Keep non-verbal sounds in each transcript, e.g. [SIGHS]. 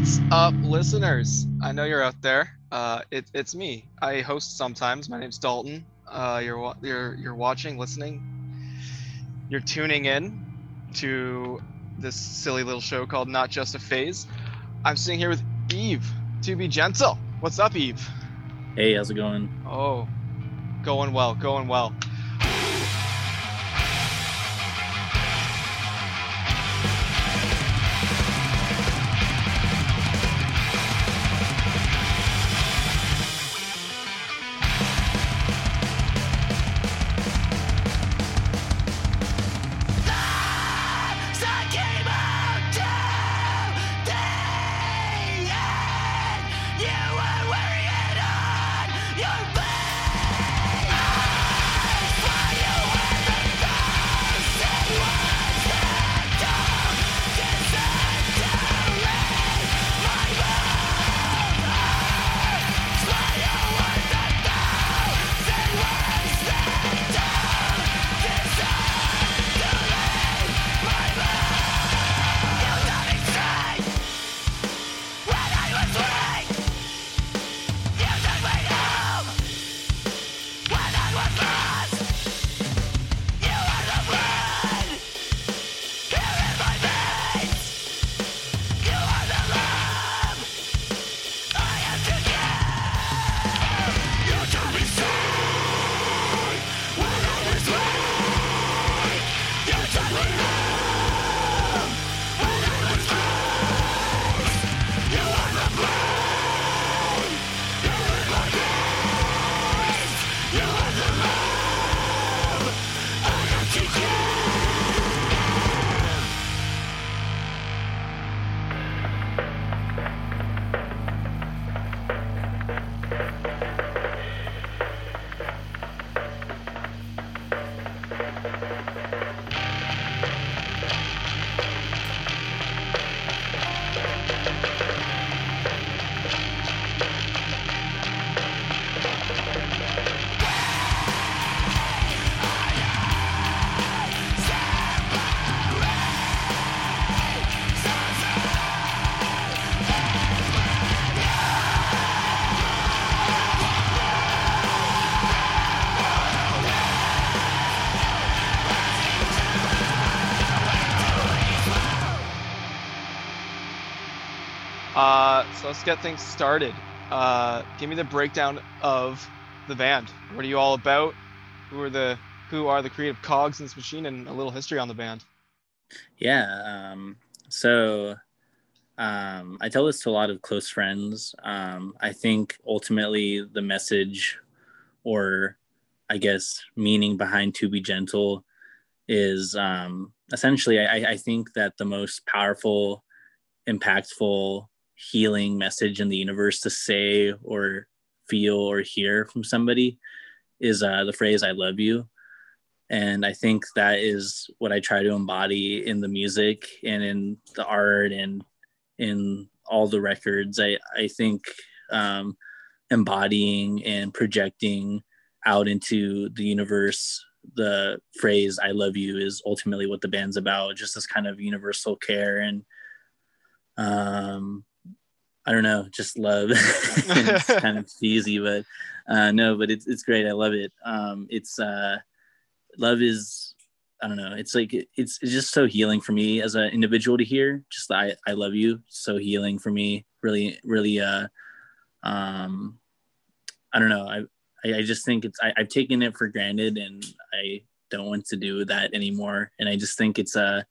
What's up, listeners? I know you're out there. Uh, it, it's me. I host sometimes. My name's Dalton. Uh, you're you're you're watching, listening. You're tuning in to this silly little show called Not Just a Phase. I'm sitting here with Eve. To be gentle. What's up, Eve? Hey, how's it going? Oh, going well, going well. Let's get things started. Uh, give me the breakdown of the band. What are you all about? Who are the who are the creative cogs in this machine, and a little history on the band. Yeah. Um, so um, I tell this to a lot of close friends. Um, I think ultimately the message, or I guess meaning behind "To Be Gentle," is um, essentially I, I think that the most powerful, impactful healing message in the universe to say or feel or hear from somebody is uh, the phrase "I love you," and I think that is what I try to embody in the music and in the art and in all the records. I I think um, embodying and projecting out into the universe the phrase "I love you" is ultimately what the band's about. Just this kind of universal care and um, I don't know, just love. [LAUGHS] it's [LAUGHS] kind of cheesy, but uh, no, but it's it's great. I love it. Um, it's uh, love is I don't know. It's like it's it's just so healing for me as an individual to hear. Just I I love you. So healing for me. Really really. Uh, um, I don't know. I I, I just think it's I, I've taken it for granted, and I don't want to do that anymore. And I just think it's uh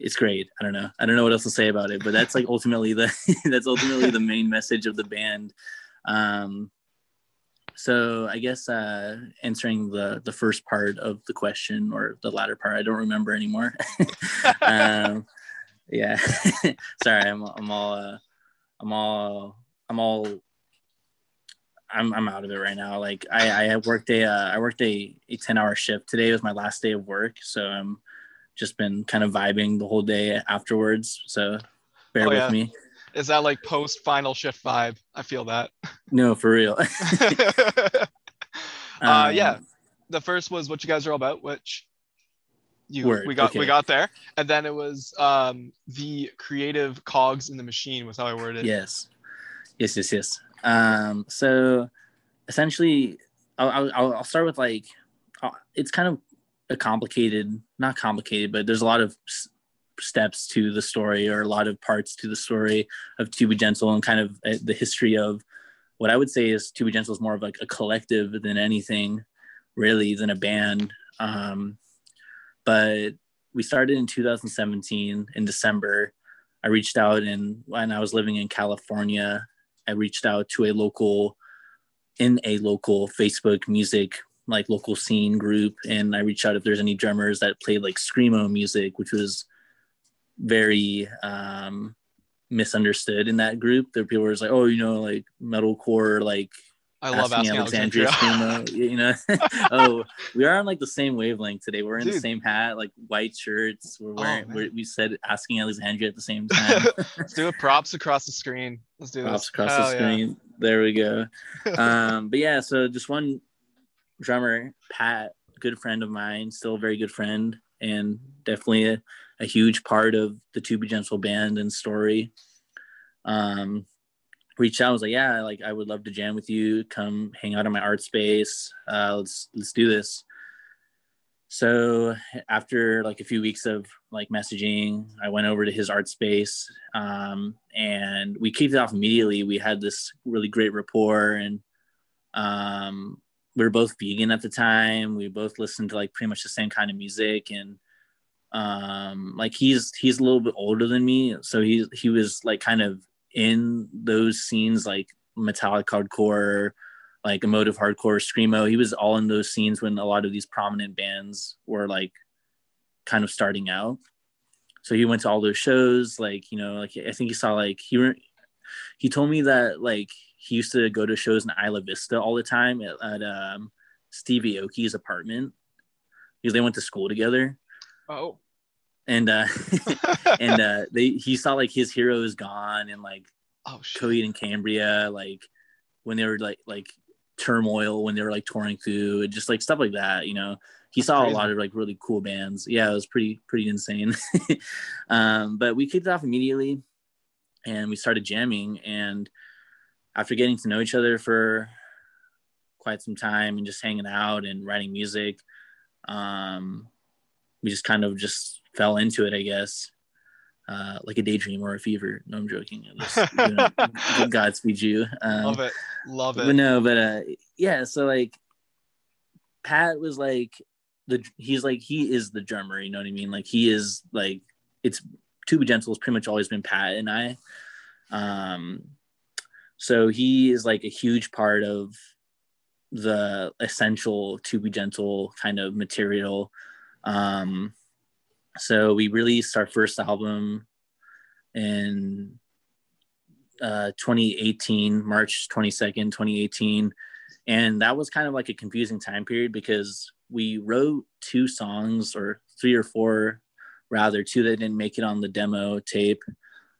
it's great. I don't know. I don't know what else to say about it, but that's like ultimately the [LAUGHS] that's ultimately the main message of the band. Um, so I guess uh, answering the the first part of the question or the latter part, I don't remember anymore. [LAUGHS] um, yeah, [LAUGHS] sorry, I'm I'm all uh, I'm all I'm all I'm I'm out of it right now. Like I I worked a uh, I worked a a ten hour shift today. was my last day of work, so I'm just been kind of vibing the whole day afterwards. So bear Oh, with yeah. me. Is that like post final shift vibe? I feel that. No, for real. [LAUGHS] uh, yeah. Um, The first was what you guys are all about, which You Word, we got we got there, and then it was um the creative cogs in the machine was how I worded. it. Yes, yes, yes, yes. Um, so essentially, I'll, I'll, I'll start with like uh, it's kind of a complicated, not complicated, but there's a lot of s- steps to the story or a lot of parts to the story of To Be Gentle and kind of uh, the history of what I would say is To Be Gentle is more of like a collective than anything, really, than a band. Um, but we started in 2017 in December. I reached out and when I was living in California, I reached out to a local in a local Facebook music like local scene group and I reached out if there's any drummers that played like screamo music, which was very um misunderstood in that group. There were people who was like, oh, you know, like metalcore, like I love Asking Alexandria. screamo, you know. [LAUGHS] oh, we are on like the same wavelength today. We're in the same hat, like white shirts. We're Oh, wearing. man. we're, we said Asking Alexandria at the same [LAUGHS] time. Let's do it. Props across the screen. Let's do Props this. across Hell the yeah. screen. There we go. [LAUGHS] um, but yeah, so just one drummer, Pat, good friend of mine, still a very good friend, and definitely a, a huge part of the To Be Gentle band and story. Um, reached out, was like, yeah, like I would love to jam with you. Come hang out in my art space. Uh, let's let's do this. So after like a few weeks of like messaging, I went over to his art space, um, and we kicked it off immediately. We had this really great rapport, and um, we were both vegan at the time. We both listened to like pretty much the same kind of music, and um, like he's he's a little bit older than me, so he he was like kind of in those scenes like metallic hardcore like emotive hardcore screamo. He was all in those scenes when a lot of these prominent bands were like kind of starting out. So he went to all those shows like you know like i think he saw like he he told me that like he used to go to shows in Isla Vista all the time at, at um, Stevie Aoki's apartment because they went to school together Oh. and uh [LAUGHS] [LAUGHS] and uh they he saw like His Hero Is Gone and like oh shit. Coheed and Cambria, like when they were like like turmoil when they were like touring through and just like stuff like that, you know. He That's saw crazy. a lot of like really cool bands. Yeah, it was pretty pretty insane. [LAUGHS] um, but we kicked it off immediately and we started jamming and after getting to know each other for quite some time and just hanging out and writing music, um, we just kind of just fell into it, I guess uh, like a daydream or a fever. No, I'm joking. I'm just [LAUGHS] Godspeed you. Um, Love it. Love but it. no, but uh, yeah. So like, Pat was like the he's like he is the drummer. You know what I mean? Like he is like it's To Be Gentle has pretty much always been Pat and I. Um, so he is like a huge part of the essential To Be Gentle kind of material. Um, so we released our first album in uh, 2018 march 22nd 2018 and that was kind of like a confusing time period because we wrote two songs or three or four rather two that didn't make it on the demo tape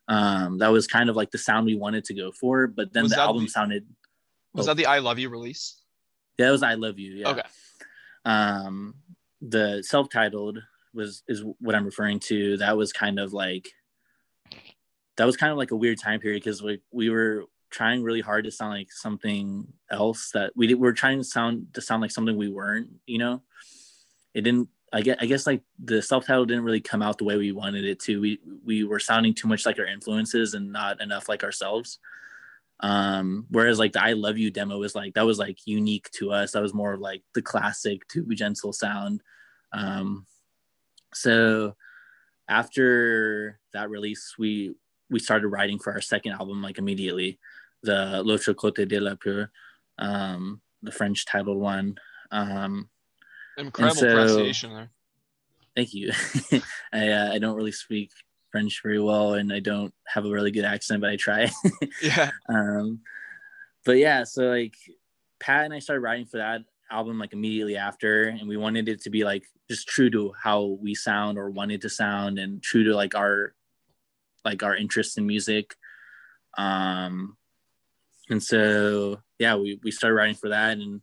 um, that was kind of like the sound we wanted to go for but then Was the album the- sounded Was that the I Love You release? that was i love you yeah Okay. um the self-titled was is what i'm referring to that was kind of like that was kind of like a weird time period because we, we were trying really hard to sound like something else that we, we were trying to sound to sound like something we weren't you know it didn't I guess, I guess like the self-title didn't really come out the way we wanted it to. We we were sounding too much like our influences and not enough like ourselves. Um whereas like the i love you demo was like that was like unique to us. That was more of like the classic to be gentle sound. Um so after that release we we started writing for our second album like immediately the l'autre côté de la peur um the french titled one. Um Incredible so- pronunciation there. thank you [LAUGHS] i uh, i don't really speak french very well and i don't have a really good accent but i try [LAUGHS] Yeah. um but yeah so like pat and i started writing for that album like immediately after and we wanted it to be like just true to how we sound or wanted to sound and true to like our like our interest in music um and so yeah we we started writing for that and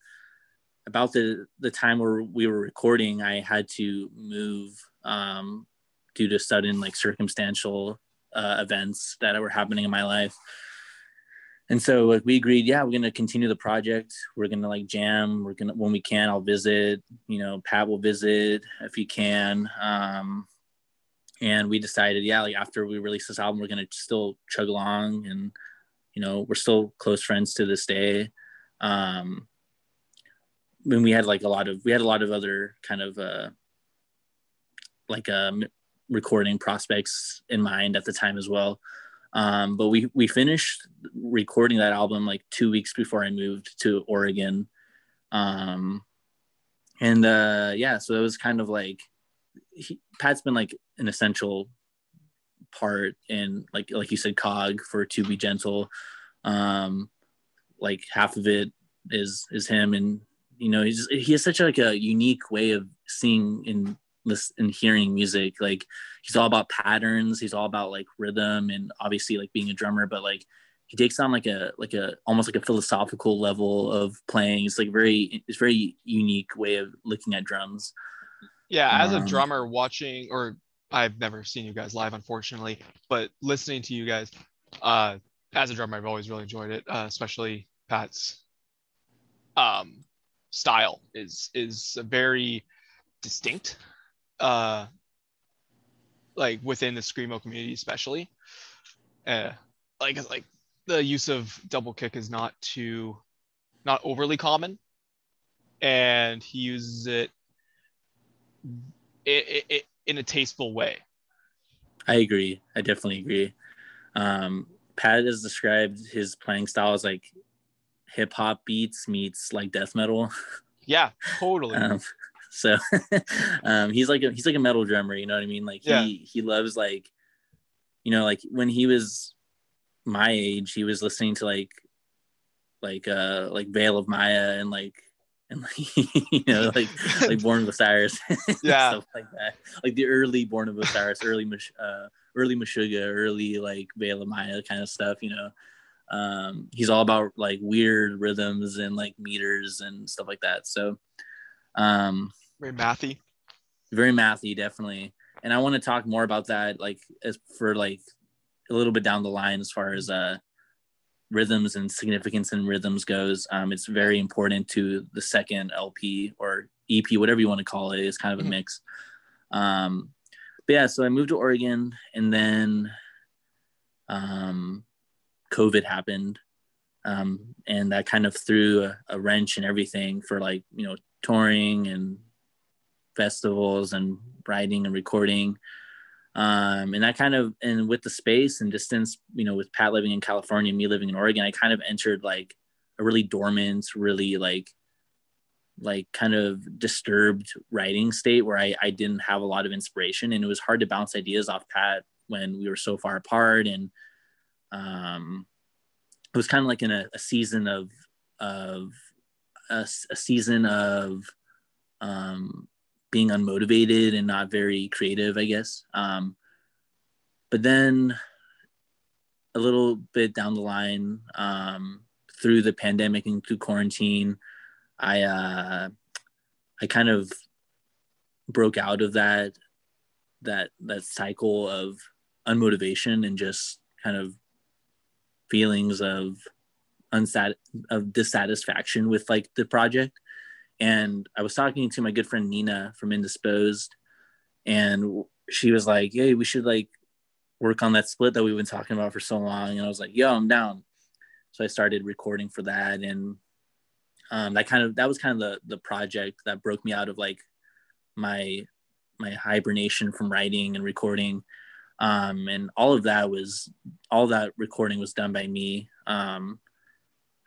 about the the time where we were recording, I had to move um, due to sudden like circumstantial uh, events that were happening in my life. And so like we agreed, yeah, we're gonna continue the project. We're gonna like jam. We're gonna when we can, I'll visit. You know, Pat will visit if he can. Um, and we decided, yeah, like after we release this album, we're gonna still chug along, and you know, we're still close friends to this day. Um, when we had like a lot of we had a lot of other kind of uh like um recording prospects in mind at the time as well. Um but we we finished recording that album like two weeks before i moved to oregon. Um and uh yeah so it was kind of like he, pat's been like an essential part in like like you said cog for to be gentle. Um like half of it is is him and you know he's he has such like a unique way of seeing and listening and hearing music. Like he's all about patterns. He's all about like rhythm and obviously like being a drummer but like he takes on like a like a almost like a philosophical level of playing. It's like very it's very unique way of looking at drums. Yeah as a um, drummer watching or i've never seen you guys live unfortunately but listening to you guys uh as a drummer i've always really enjoyed it uh, especially pat's um style is is very distinct uh like within the screamo community especially. Uh like like the use of double kick is not too not overly common. And he uses it, it, it, it in a tasteful way. I agree. I definitely agree. Um pat has described his playing style as like hip hop beats meets like death metal. Yeah, [LAUGHS] totally. um, so [LAUGHS] um, he's like a, he's like a metal drummer, you know what I mean? Like he yeah. he loves like you know like when he was my age, he was listening to like like uh like Veil of Maya and like and like [LAUGHS] you know like like Born of Osiris, yeah, stuff like that. Like the early Born of Osiris, early uh early Meshuggah, early like Veil of Maya kind of stuff, you know um, he's all about like weird rhythms and like meters and stuff like that. So um very mathy. very mathy definitely. And i want to talk more about that like as for like a little bit down the line as far as uh rhythms and significance and rhythms goes. Um it's very important to the second lp or ep whatever you want to call it. It's kind of a mm-hmm. mix. Um but yeah so i moved to oregon and then um COVID happened. Um, and that kind of threw a, a wrench in everything for like, you know, touring and festivals and writing and recording. Um, and that kind of, and with the space and distance, you know, with Pat living in California, and me living in Oregon, I kind of entered like a really dormant, really like, like kind of disturbed writing state where I, I didn't have a lot of inspiration and it was hard to bounce ideas off Pat when we were so far apart and um, it was kind of like in a, a season of of a, a season of um, being unmotivated and not very creative, I guess. Um, but then a little bit down the line, um, through the pandemic and through quarantine, I uh, I kind of broke out of that that that cycle of unmotivation and just kind of feelings of unsat of dissatisfaction with like the project. And i was talking to my good friend nina from indisposed and she was like hey we should like work on that split that we've been talking about for so long. And i was like yo i'm down. So i started recording for that and um, that kind of that was kind of the the project that broke me out of like my my hibernation from writing and recording um, and all of that was all that recording was done by me. Um,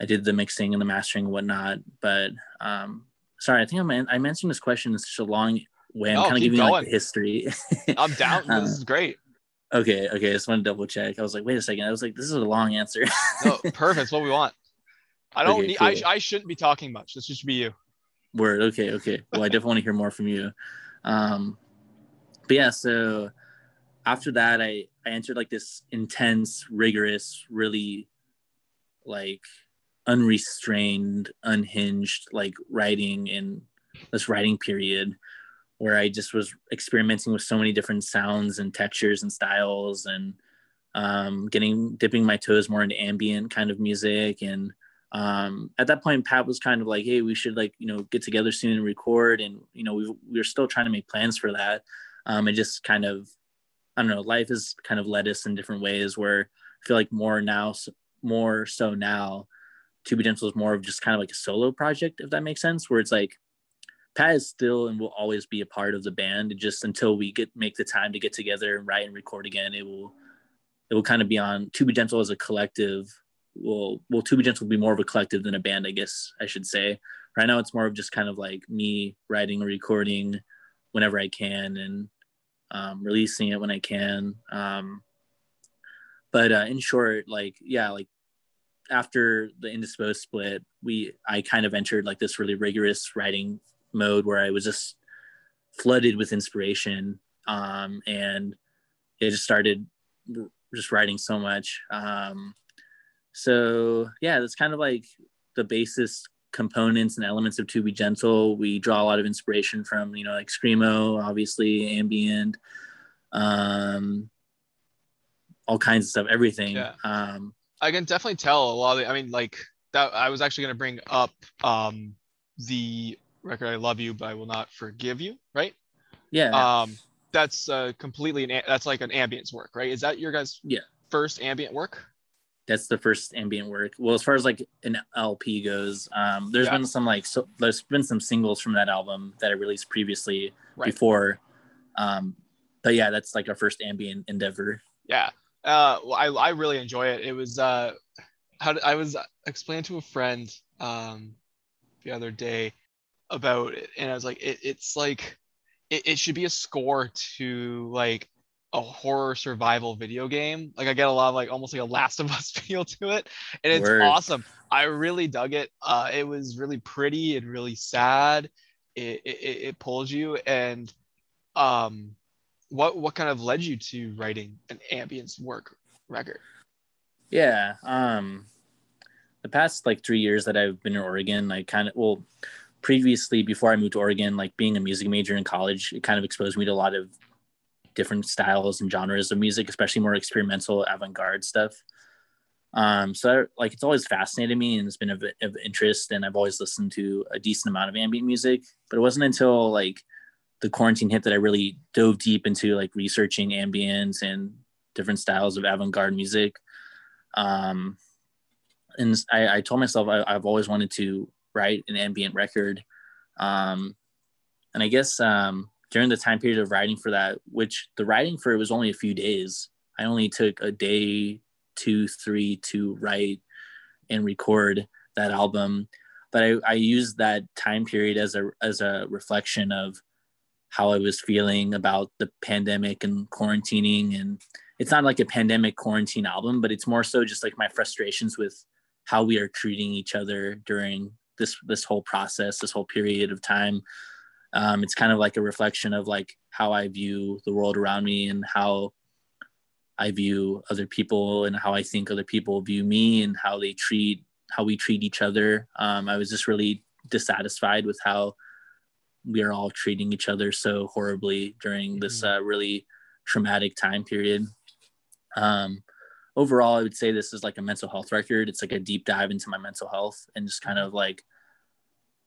i did the mixing and the mastering and whatnot but um, sorry i think i'm i'm answering this question in such a long way. I'm no, kind of giving like the history. [LAUGHS] I'm down. This is great. okay okay i just want to double check. I was like wait a second. I was like this is a long answer. No [LAUGHS] perfect. It's what we want. I don't okay, need cool. I, I shouldn't be talking much. This should be you. Word. Okay okay. Well i definitely want to hear more from you. Um but yeah so after that I, I entered like this intense rigorous really like unrestrained, unhinged like writing in this writing period where I just was experimenting with so many different sounds and textures and styles and um, getting dipping my toes more into ambient kind of music. And um, at that point pat was kind of like hey we should like you know get together soon and record. And you know we, we were still trying to make plans for that. Um, and just kind of i don't know life has kind of led us in different ways where i feel like more now more so now to be gentle is more of just kind of like a solo project if that makes sense where it's like pat is still and will always be a part of the band. Just until we get make the time to get together and write and record again it will it will kind of be on to be gentle as a collective will will to be gentle will be more of a collective than a band i guess i should say. Right now it's more of just kind of like me writing or recording whenever i can and um, releasing it when i can um, but uh, in short like yeah like after the indisposed split we i kind of entered like this really rigorous writing mode where i was just flooded with inspiration um, and it just started just writing so much. Um, so yeah, that's kind of like the basis components and elements of To Be Gentle. We draw a lot of inspiration from, you know, like Screamo, obviously, ambient, um, all kinds of stuff, everything. Yeah. Um, I can definitely tell a lot of the, I mean, like that, I was actually going to bring up um, the record I Love You, but I Will Not Forgive You, right? yeah. Um, that's uh, completely an, that's like an ambience work, right? Is that your guys' Yeah. first ambient work? That's the first ambient work. Well, as far as like an LP goes, um, there's Yeah. been some like so there's been some singles from that album that I released previously Right. before. Um, but yeah, that's like our first ambient endeavor. Yeah. Uh, well, I, I really enjoy it. It was, uh, how did, I was explaining to a friend um, the other day about it, and I was like, it, it's like, it, it should be a score to like a horror survival video game. Like I get a lot of like almost like a Last of Us [LAUGHS] feel to it, and it's Word. awesome. I really dug it. Uh, it was really pretty and really sad. It, it, it pulls you and um what what kind of led you to writing an ambience work record Yeah. Um, the past like three years that I've been in Oregon, I kind of well, previously before I moved to Oregon, like being a music major in college, it kind of exposed me to a lot of different styles and genres of music, especially more experimental, avant-garde stuff. Um, so like it's always fascinated me and it's been of, of interest, and I've always listened to a decent amount of ambient music. But it wasn't until like the quarantine hit that I really dove deep into like researching ambience and different styles of avant-garde music. Um, and I, I told myself I, I've always wanted to write an ambient record. Um, and I guess um, during the time period of writing for that, which the writing for it was only a few days. I only took a day, two, three to write and record that album. But I, I used that time period as a as a reflection of how I was feeling about the pandemic and quarantining. And it's not like a pandemic quarantine album, but it's more so just like my frustrations with how we are treating each other during this this whole process, this whole period of time. Um, it's kind of like a reflection of like how I view the world around me and how I view other people and how I think other people view me and how they treat how we treat each other. Um, I was just really dissatisfied with how we are all treating each other so horribly during this uh, really traumatic time period. Um, overall, I would say this is like a mental health record. It's like a deep dive into my mental health and just kind of like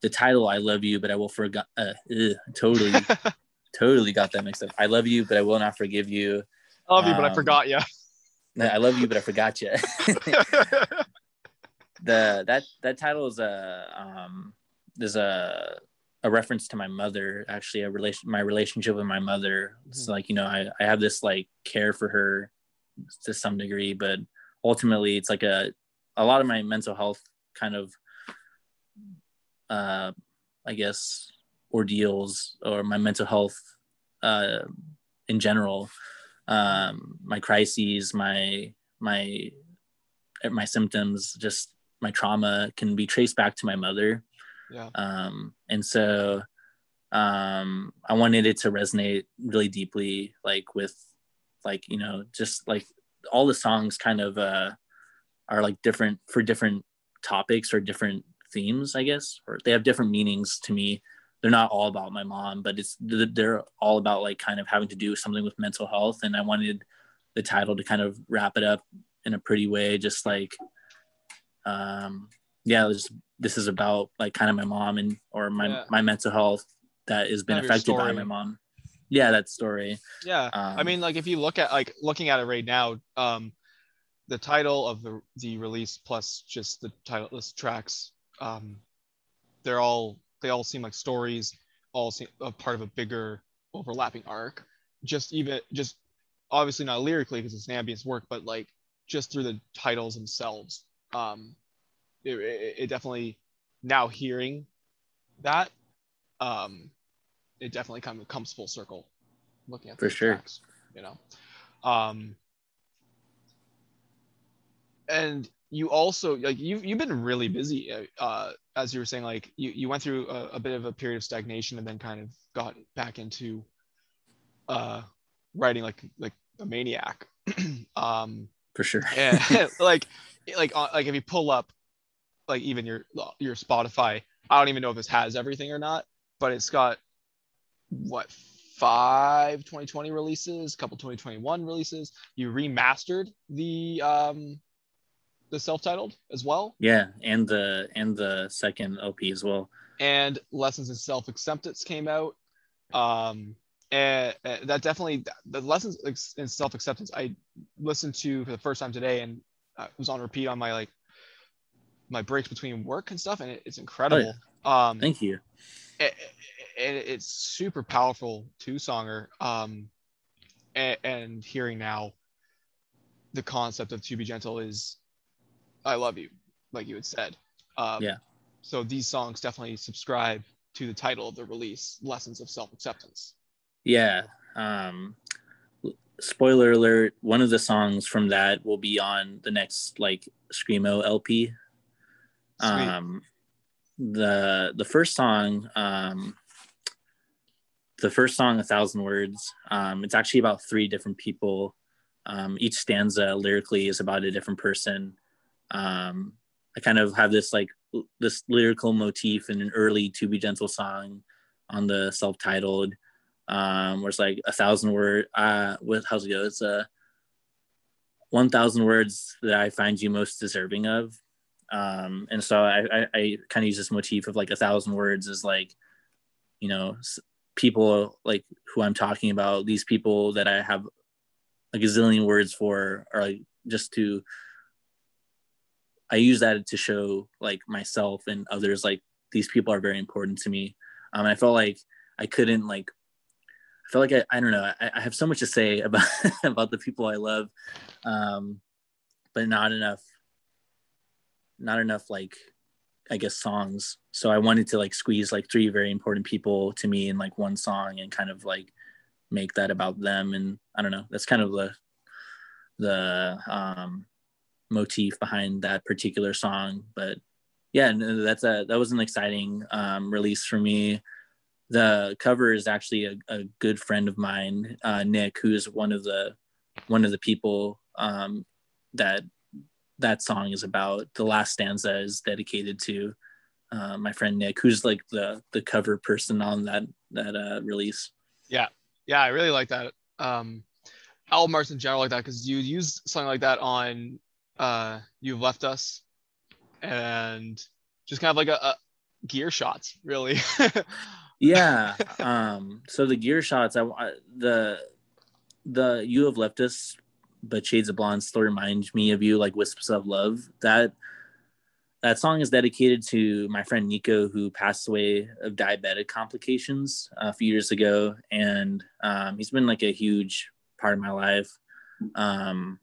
the title "I love you, but I will forget." Uh, ugh, totally, [LAUGHS] totally got that mixed up. I love you, but I will not forgive you. I love you but i Um, forgot you I love you, but I forgot you. [LAUGHS] the that that title is a um there's a a reference to my mother actually a relation my relationship with my mother it's like you know I, I have this like care for her to some degree but ultimately it's like a a lot of my mental health kind of uh i guess ordeals or my mental health uh in general um my crises my my my symptoms just my trauma can be traced back to my mother. Yeah. Um and so um i wanted it to resonate really deeply like with like you know just like all the songs kind of uh are like different for different topics or different themes, I guess, or they have different meanings to me. They're not all about my mom, but it's they're all about like kind of having to do something with mental health. And I wanted the title to kind of wrap it up in a pretty way, just like, um, yeah, this this is about like kind of my mom and or my yeah. my mental health that has been affected by my mom. Yeah, that story. Yeah, um, I mean, like if you look at like looking at it right now, um, the title of the the release plus just the title list tracks, um, they're all they all seem like stories, all seem a part of a bigger overlapping arc. Just even just obviously not lyrically because it's an ambience work, but like just through the titles themselves, um, it, it, it definitely now hearing that, um, it definitely kind of comes full circle. Looking at for sure, tracks, you know, um, and you also like you've you've been really busy uh, as you were saying like you, you went through a, a, bit of a period of stagnation and then kind of got back into uh, writing like like a maniac. [CLEARS THROAT] Um for sure. and [LAUGHS] like like uh, like if you pull up like even your your spotify i don't even know if this has everything or not but it's got what five 2020 releases a couple 2021 releases. You remastered the um the self-titled as well. Yeah and the and the second OP as well. And lessons in self-acceptance came out. Um and that definitely the lessons in self-acceptance i listened to for the first time today and uh, was on repeat on my like my breaks between work and stuff and it, it's incredible. Oh, yeah. um thank you. and it, it's super powerful two songer um and, and hearing now the concept of to be gentle is i love you like you had said um, yeah so these songs definitely subscribe to the title of the release lessons of self-acceptance yeah. Um, spoiler alert: one of the songs from that will be on the next like screamo LP. Sweet. Um, the the first song, um, the first song, a thousand words. Um, it's actually about three different people. Um, each stanza lyrically is about a different person. Um, I kind of have this like this lyrical motif in an early "To Be Gentle" song on the self-titled um, where it's like a thousand word. Uh, what how's it go? It's a uh, one thousand words that I find you most deserving of. Um, and so I, I, I kind of use this motif of like a thousand words as like, you know, people like who I'm talking about. These people that I have a gazillion words for, are like just to. I use that to show like myself and others like these people are very important to me. Um, I felt like I couldn't like I felt like I, I don't know I, I have so much to say [LAUGHS] about about the people I love, um, but not enough not enough like I guess songs. So I wanted to like squeeze like three very important people to me in like one song and kind of like make that about them. And I don't know. That's kind of the the um, motif behind that particular song. But yeah, that's a that was an exciting um, release for me the cover is actually a, a good friend of mine, uh, Nick, who is one of the one of the people um, that that song is about. The last stanza is dedicated to uh, my friend Nick, who's like the the cover person on that that uh, release. Yeah, yeah, I really like that. Um, album in general like that because you use something like that on uh, "You've Left Us," and just kind of like a, a gear shots, really. [LAUGHS] yeah um so the gear shots i the the you have left us but shades of blonde still reminds me of you like wisps of love. That that song is dedicated to my friend nico who passed away of diabetic complications a few years ago. And um, he's been like a huge part of my life. Um,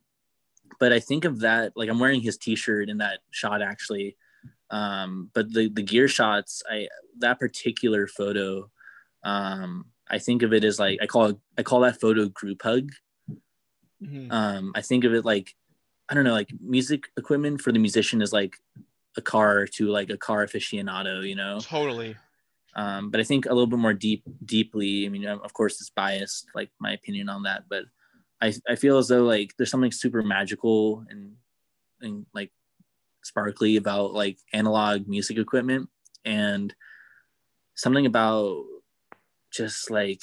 but i think of that like i'm wearing his t-shirt in that shot actually um, but the the gear shots, I that particular photo, um, I think of it as like I call I call that photo group hug. Mm-hmm. Um, I think of it like I don't know, like music equipment for the musician is like a car to like a car aficionado, you know. Totally. Um, but I think a little bit more deep, deeply. I mean, of course, it's biased, like my opinion on that, but I, I feel as though like there's something super magical and and like sparkly about like analog music equipment and something about just like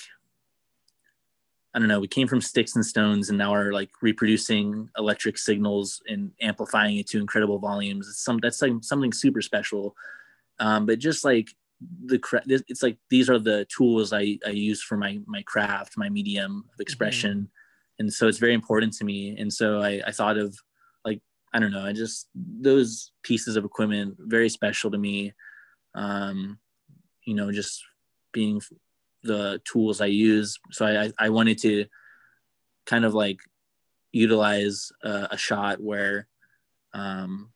I don't know, we came from sticks and stones and now are like reproducing electric signals and amplifying it to incredible volumes. It's some that's like something super special. Um, but just like the it's like these are the tools I, I use for my my craft, my medium of expression. Mm-hmm. And so it's very important to me. And so I, I thought of like, I don't know, I just those pieces of equipment very special to me. Um, you know, just being the tools I use. So I, I wanted to kind of like utilize a, a shot where um,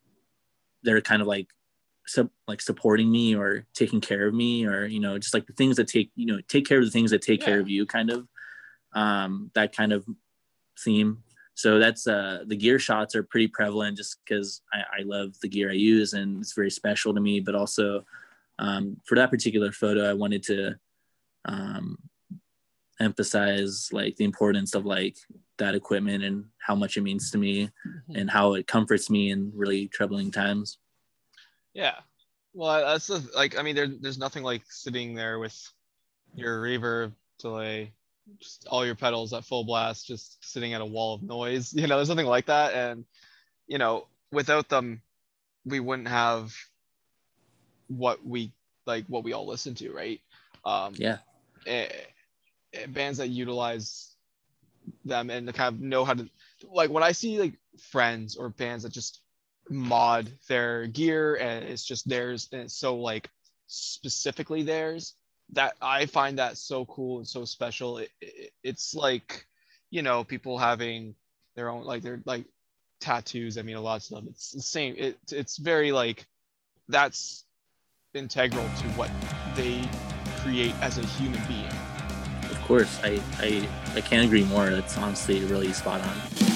they're kind of like sub, like supporting me or taking care of me or you know just like the things that take you know take care of the things that take yeah. care of you kind of um, that kind of theme. So that's uh the gear shots are pretty prevalent just because I, I love the gear i use and it's very special to me but also um, for that particular photo i wanted to um, emphasize like the importance of like that equipment and how much it means to me mm-hmm. and how it comforts me in really troubling times. Yeah. Well that's the, like i mean there, there's nothing like sitting there with your reverb delay just all your pedals at full blast just sitting at a wall of noise [LAUGHS] you know there's nothing like that. And you know without them we wouldn't have what we like what we all listen to right? Um yeah. uh, bands that utilize them and kind of know how to like when I see like friends or bands that just mod their gear and it's just theirs and it's so like specifically theirs that I find that so cool and so special. It, it, it's like you know people having their own like their like tattoos. I mean, a lot of them. It's the same. It it's very like that's integral to what they create as a human being. Of course, I, I, I can't agree more. That's honestly really spot on.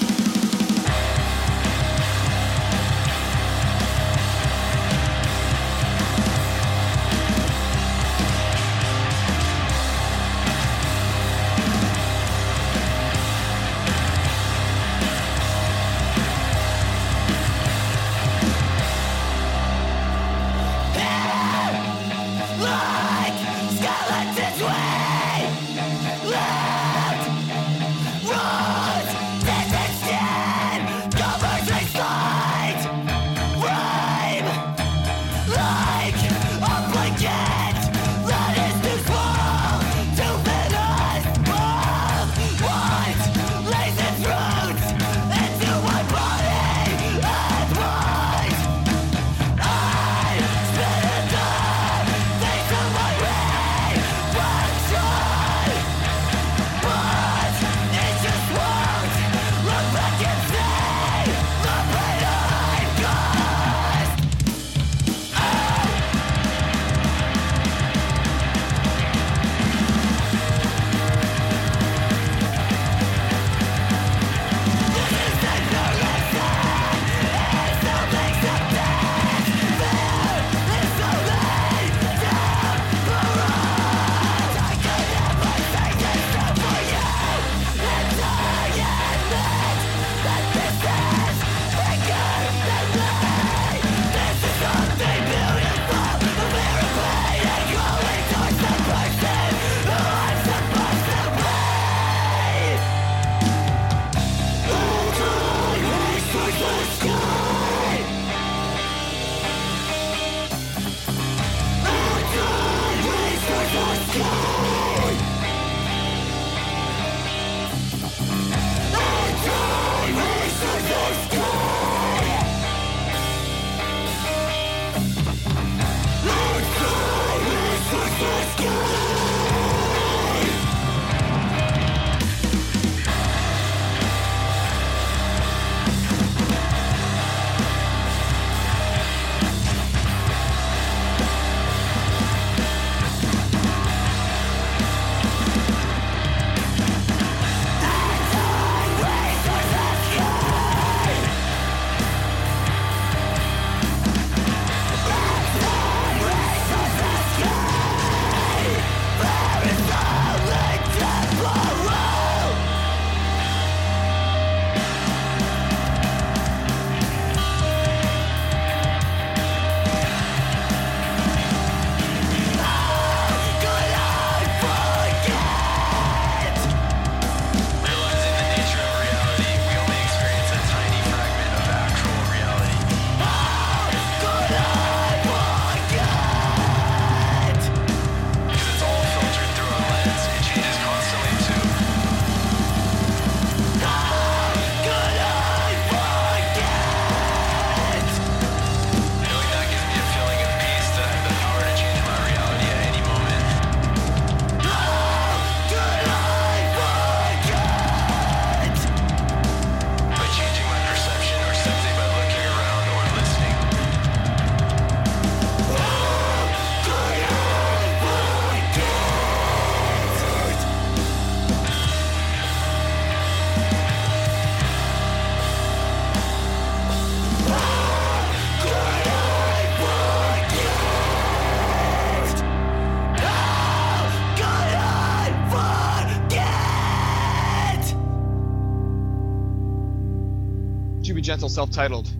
Gentle self-titled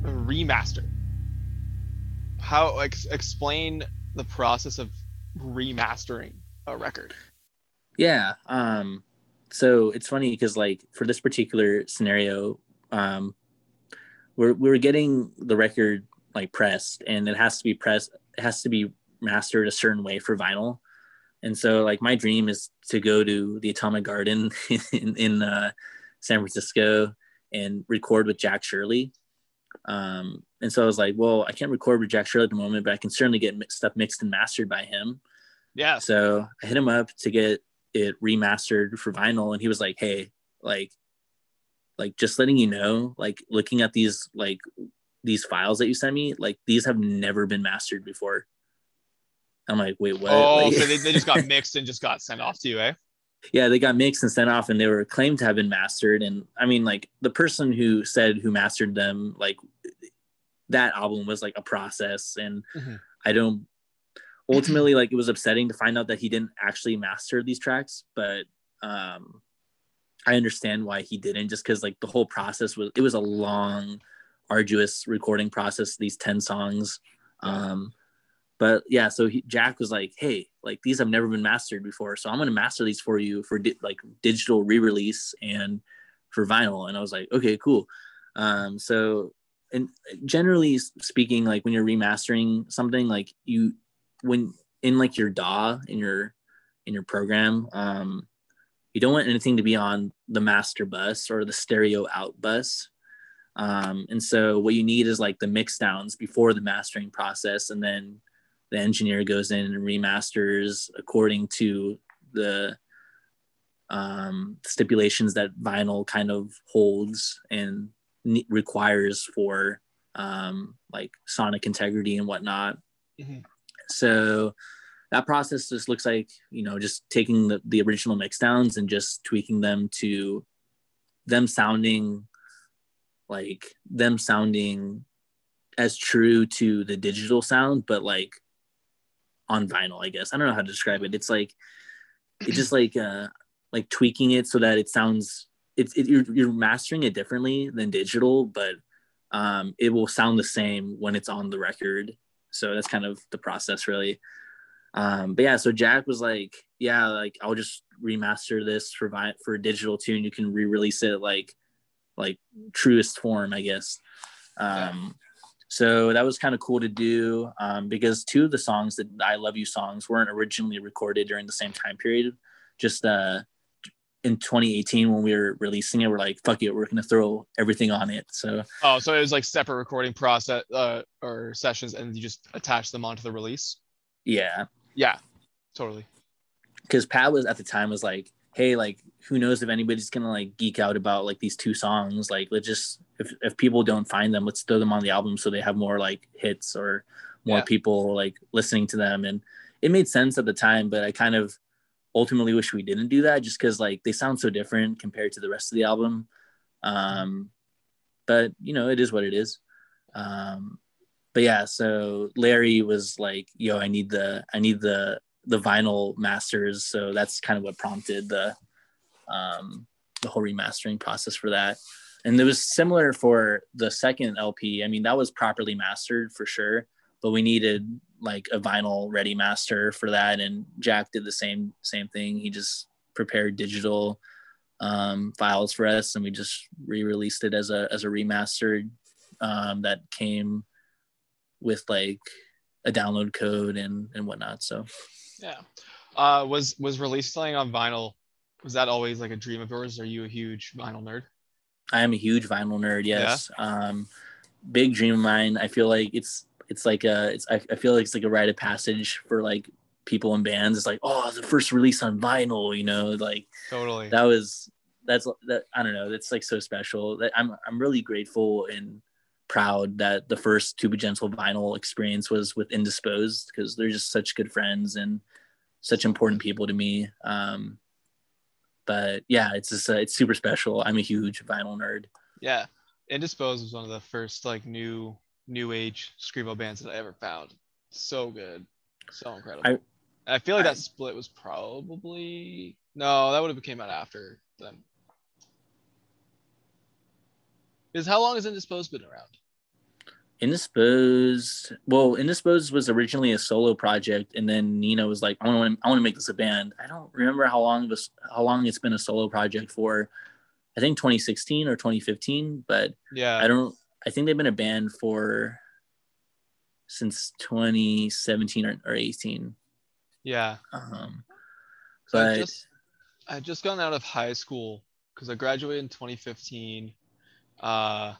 remaster. How ex- explain the process of remastering a record? Yeah. Um, so it's funny because like for this particular scenario, um, we're we are getting the record like pressed, and it has to be pressed. It has to be mastered a certain way for vinyl. And so like my dream is to go to the Atomic Garden [LAUGHS] in, in uh, San Francisco and record with Jack Shirley. Um, and so I was like, well, I can't record with Jack Shirley at the moment, but I can certainly get stuff mixed and mastered by him. Yeah. So I hit him up to get it remastered for vinyl, and he was like, hey, like, like just letting you know, like looking at these like these files that you sent me, like these have never been mastered before. I'm like, wait, what? Oh, like, so they, they just got [LAUGHS] mixed and just got sent off to you, eh? Yeah, they got mixed and sent off, and they were claimed to have been mastered. And I mean, like the person who said who mastered them, like that album was like a process, and Mhm. I don't. Ultimately, like it was upsetting to find out that he didn't actually master these tracks, but um, I understand why he didn't, just because like the whole process was it was a long, arduous recording process. These ten songs, um, but yeah, so he, Jack was like, "Hey, like these have never been mastered before, so I'm gonna master these for you for di- like digital re-release and for vinyl." And I was like, "Okay, cool." Um, so, and generally speaking, like when you're remastering something, like you when in like your DAW in your in your program, um, you don't want anything to be on the master bus or the stereo out bus. Um, and so what you need is like the mix downs before the mastering process, and then the engineer goes in and remasters according to the um, stipulations that vinyl kind of holds and ne- requires for um, like sonic integrity and whatnot. Mhm. So that process just looks like you know just taking the, the original mix downs and just tweaking them to them sounding like them sounding as true to the digital sound but like on vinyl i guess. I don't know how to describe it. It's like it's just like uh like tweaking it so that it sounds it's it, you're, you're mastering it differently than digital but um it will sound the same when it's on the record. So that's kind of the process really. Um but yeah so jack was like yeah like i'll just remaster this for vi- for digital too and you can re-release it like like truest form i guess. Um so that was kind of cool to do um, because two of the songs that i love you songs weren't originally recorded during the same time period just uh in 2018 when we were releasing it we're like fuck it we're gonna throw everything on it so Oh, so it was like separate recording process uh, or sessions, and you just attach them onto the release. yeah Yeah, totally. because Pat was at the time was like, hey, like who knows if anybody's gonna like geek out about like these two songs. Like let's just if if people don't find them, let's throw them on the album so they have more like hits or more Yeah. people like listening to them. And it made sense at the time, but I kind of ultimately wish we didn't do that just because like they sound so different compared to the rest of the album. Um but you know, it is what it is. Um but yeah, so Larry was like, yo, I need the I need the the vinyl masters. So that's kind of what prompted the um, the whole remastering process for that. And it was similar for the second LP. I mean, that was properly mastered for sure, but we needed like a vinyl ready master for that. And Jack did the same same thing. He just prepared digital um, files for us, and we just re-released it as a as a remastered um, that came with like a download code and and whatnot. So Yeah. Uh, was was releasing on vinyl? Was that always like a dream of yours? Are you a huge vinyl nerd? I am a huge vinyl nerd. Yes, um, big dream of mine. I feel like it's it's like a it's I, I feel like it's like a rite of passage for like people in bands. It's like oh the first release on vinyl, you know, like Totally. that was that's that I don't know. That's like so special. That I'm I'm really grateful and proud that the first To Be Gentle vinyl experience was with Indisposed because they're just such good friends and such important people to me. Um, but yeah, it's just uh, it's super special. I'm a huge vinyl nerd. yeah. Indisposed was one of the first like new new age screamo bands that I ever found. So good. So incredible. I- I feel like I- that split was probably no, that would have came out after them. Is how long has Indisposed been around? Indisposed. Well, Indisposed was originally a solo project, and then Nina was like, "I want to, I want to make this a band." I don't remember how long it was, how long it's been a solo project for. I think 2016 or 2015, but Yeah. I don't. I think they've been a band for since 2017 or, or 18. Yeah. Um, So I but just I just gotten out of high school because I graduated in 2015. Uh,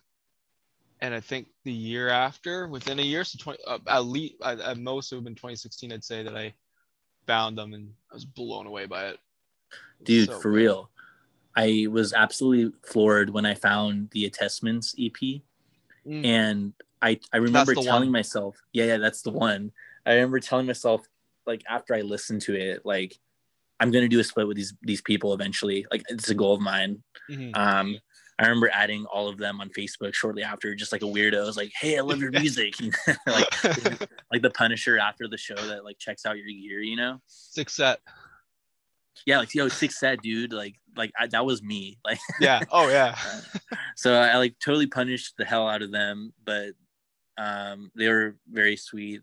and I think the year after, within a year, so 20 uh, at least at, at most it would have been 2016. I'd say that I found them and I was blown away by it. It dude, so for good. real, I was absolutely floored when I found the Attestments EP. Mm. and I I remember telling one. myself, yeah, yeah, that's the one. I remember telling myself, like after I listened to it, like I'm gonna do a split with these these people eventually. Like it's a goal of mine. Mhm. Um, I remember adding all of them on Facebook shortly after, just like a weirdo. I was like, "Hey, I love your music," [LAUGHS] like like the Punisher after the show that like checks out your gear, you know? Six set. Yeah, like yo, six set, dude. Like like I, that was me. [LAUGHS] Like Yeah. Oh yeah. [LAUGHS] so I like totally punished the hell out of them, but um, they were very sweet,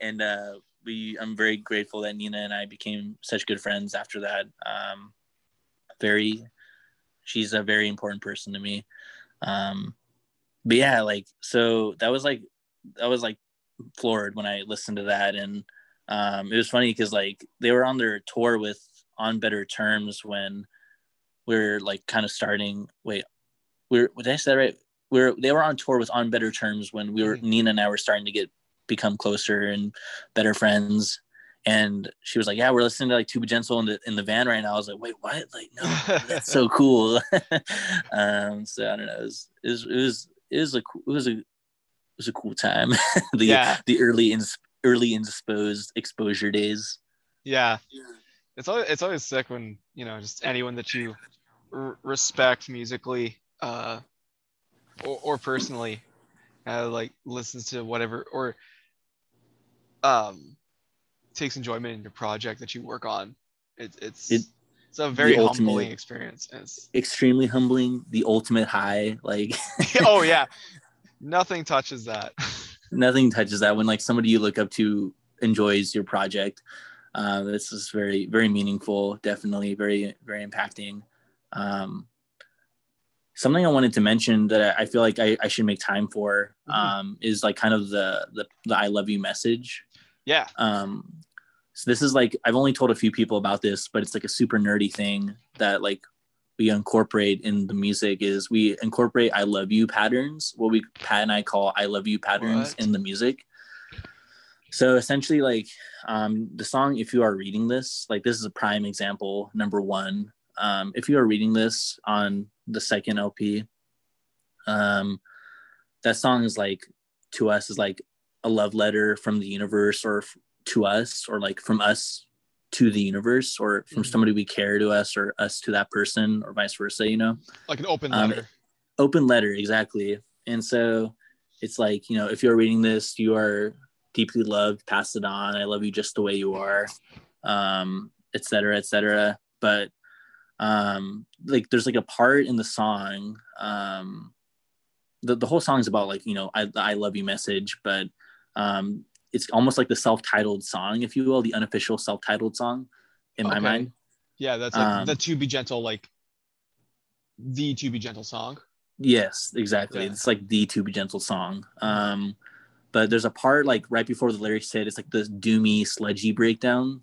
and uh, we I'm very grateful that Nina and I became such good friends after that. Um, very, she's a very important person to me. Um, but yeah, like so that was like that was like floored when I listened to that, and um, it was funny because like they were on their tour with On Better Terms when we're like kind of starting. Wait, we're did I say that right? We're they were on tour with On Better Terms when we were Mhm. Nina and I were starting to get become closer and better friends. And she was like, "Yeah, we're listening to like To Be Gentle in the in the van right now." I was like, "Wait, what? Like, no, that's so [LAUGHS] cool." [LAUGHS] um, so I don't know. It was it was it was, it was a cool- it was a it was a cool time. [LAUGHS] the Yeah. the early ins early indisposed exposure days. Yeah. It's always it's always sick when you know just anyone that you r- respect musically uh, or, or personally uh, like listens to whatever or um takes enjoyment in your project that you work on. It, it's It- it's a very humbling experience. It's, Extremely humbling. The ultimate high. Like [LAUGHS] oh yeah, [LAUGHS] nothing touches that. [LAUGHS] nothing touches that when like somebody you look up to enjoys your project. Uh, this is very very meaningful. Definitely very very impacting. Um, something I wanted to mention that I, I feel like I, I should make time for Mhm. um, is like kind of the, the the I love you message. yeah. um so this is like i've only told a few people about this but it's like a super nerdy thing that like we incorporate in the music is we incorporate i love you patterns what we pat and i call i love you patterns What? in the music so essentially like um the song if you are reading this like this is a prime example number one um if you are reading this on the second lp um that song is like to us is like a love letter from the universe or to us or like from us to the universe or from Mhm. somebody we care to us or us to that person or vice versa you know Like an open Um, letter. open letter exactly and so it's like you know if you're reading this you are deeply loved pass it on i love you just the way you are um et cetera et cetera but um like there's like a part in the song um the, the whole song is about like you know I, I love you message but um it's almost like the self-titled song if you will the unofficial self-titled song in my mind Yeah, that's like um, the to be gentle, like the to be gentle song. Yes, exactly. Yeah. It's like the To Be Gentle song. Um, but there's a part like right before the lyrics hit, it's like this doomy, sludgy breakdown.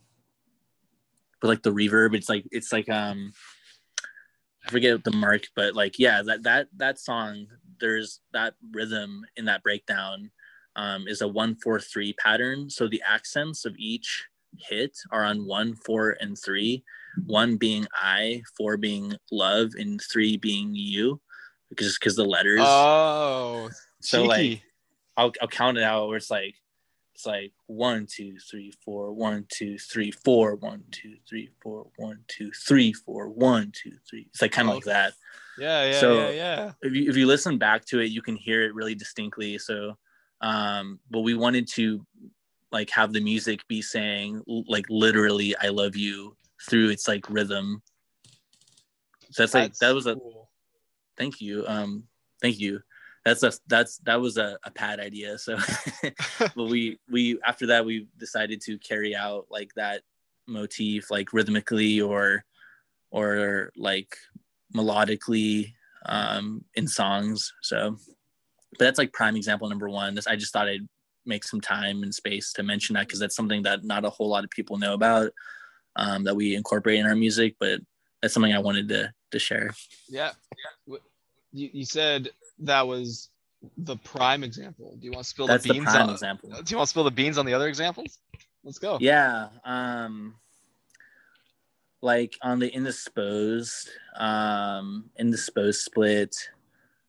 But like the reverb, it's like it's like um I forget the mark, but like yeah, that that that song, there's that rhythm in that breakdown um is a one four three pattern. So the accents of each hit are on one, four, and three. One being I, four being love, and three being you because because the letters. Oh, so like. I'll I'll count it out where it's like it's like one two three four one two three four one two three four one two three four one two three. It's like kind of like that. yeah, yeah, so- yeah, yeah. If you if you listen back to it, you can hear it really distinctly. So, um, but we wanted to like have the music be saying like literally "I love you" through its like rhythm. So that's like that was a cool. thank you. Um, thank you. That's a that's that was a, a pad idea. So, [LAUGHS] but we we after that we decided to carry out like that motif like rhythmically or or like melodically um, in songs. So, but that's like prime example number one. This I just thought I'd make some time and space to mention that because that's something that not a whole lot of people know about um, that we incorporate in our music, but that's something I wanted to to share. Yeah, you, you said that was the prime example. Do you want to spill that's the beans? the prime on, example. Do you want to spill the beans on the other examples? Let's go. Yeah. Um, like on the indisposed, um, indisposed split,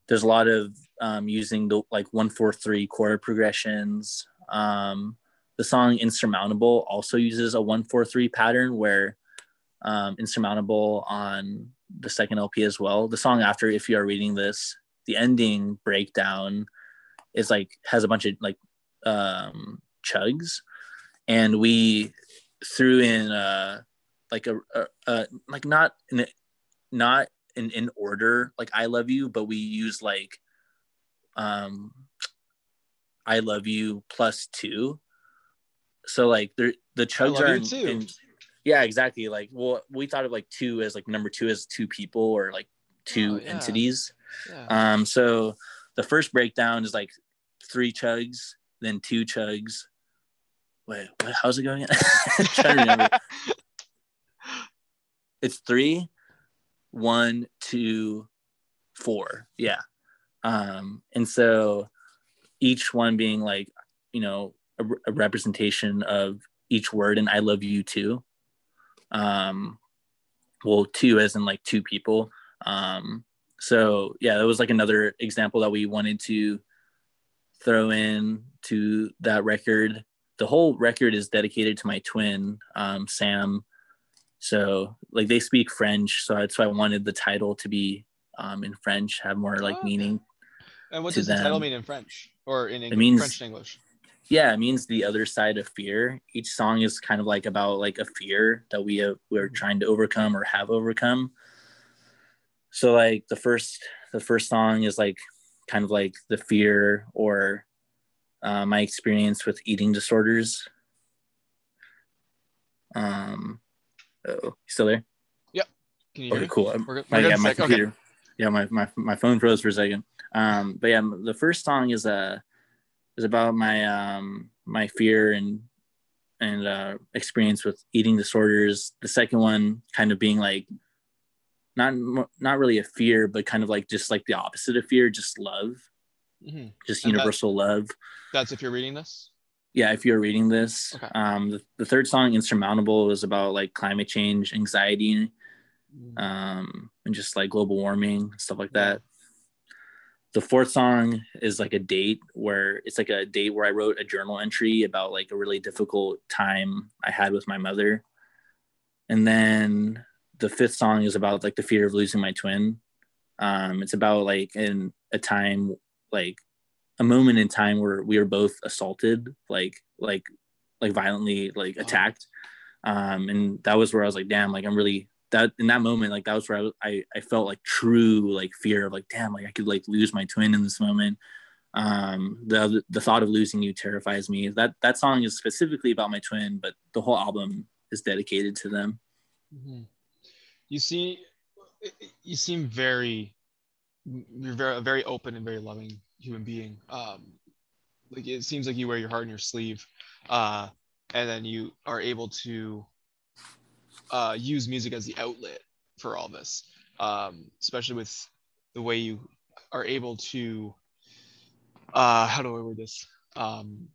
there's a lot of um, using the like one four three chord progressions. Um, the song "Insurmountable" also uses a one four three pattern where um, "Insurmountable" on the second LP as well. The song after, if you are reading this, the ending breakdown is like has a bunch of like um, chugs, and we threw in uh, like a, a, a like not in not in, in order like I love you, but we use like um I love you plus two. So like the the chugs are in, in, yeah, exactly. Like well we thought of like two as like number two as two people or like two oh, yeah. entities. Yeah. Um so the first breakdown is like three chugs, then two chugs. Wait, what, how's it going? [LAUGHS] trying to remember. [LAUGHS] it's three, one, two, four. Yeah. Um, and so each one being like, you know, a, a representation of each word and I love you too. Um, well, two as in like two people. Um, so yeah, that was like another example that we wanted to throw in to that record. The whole record is dedicated to my twin, um, Sam. So like they speak French, so that's why I wanted the title to be um, in French, have more like oh, meaning. And what does them. the title mean in French or in English, means, French and English? Yeah, it means the other side of fear. Each song is kind of like about like a fear that we have, we're mm-hmm. trying to overcome or have overcome. So like the first the first song is like kind of like the fear or uh, my experience with eating disorders. Um, oh, still there? Yep. Can you okay, cool. My, yeah, my computer. Okay. Yeah, my, my my phone froze for a second. Um, but yeah, the first song is uh is about my um my fear and and uh, experience with eating disorders. The second one kind of being like not not really a fear, but kind of like just like the opposite of fear, just love, mm-hmm. just and universal love. That's if you're reading this yeah if you're reading this okay. um the, the, third song insurmountable is about like climate change anxiety. Um and just like global warming stuff like that. The fourth song is like a date where it's like a date where i wrote a journal entry about like a really difficult time i had with my mother. And then the fifth song is about like the fear of losing my twin. Um it's about like in a time like a moment in time where we were both assaulted, like like like violently like attacked. Um, and that was where I was like, damn, like I'm really that in that moment, like that was where I, was, I I felt like true like fear of like, damn, like I could like lose my twin in this moment. Um, the the thought of losing you terrifies me. That that song is specifically about my twin, but the whole album is dedicated to them. Mm-hmm. You see, you seem very, you're very very open and very loving human being. Um, like it seems like you wear your heart in your sleeve, uh, and then you are able to uh, use music as the outlet for all this, um, especially with the way you are able to. Uh, how do I word this? Um,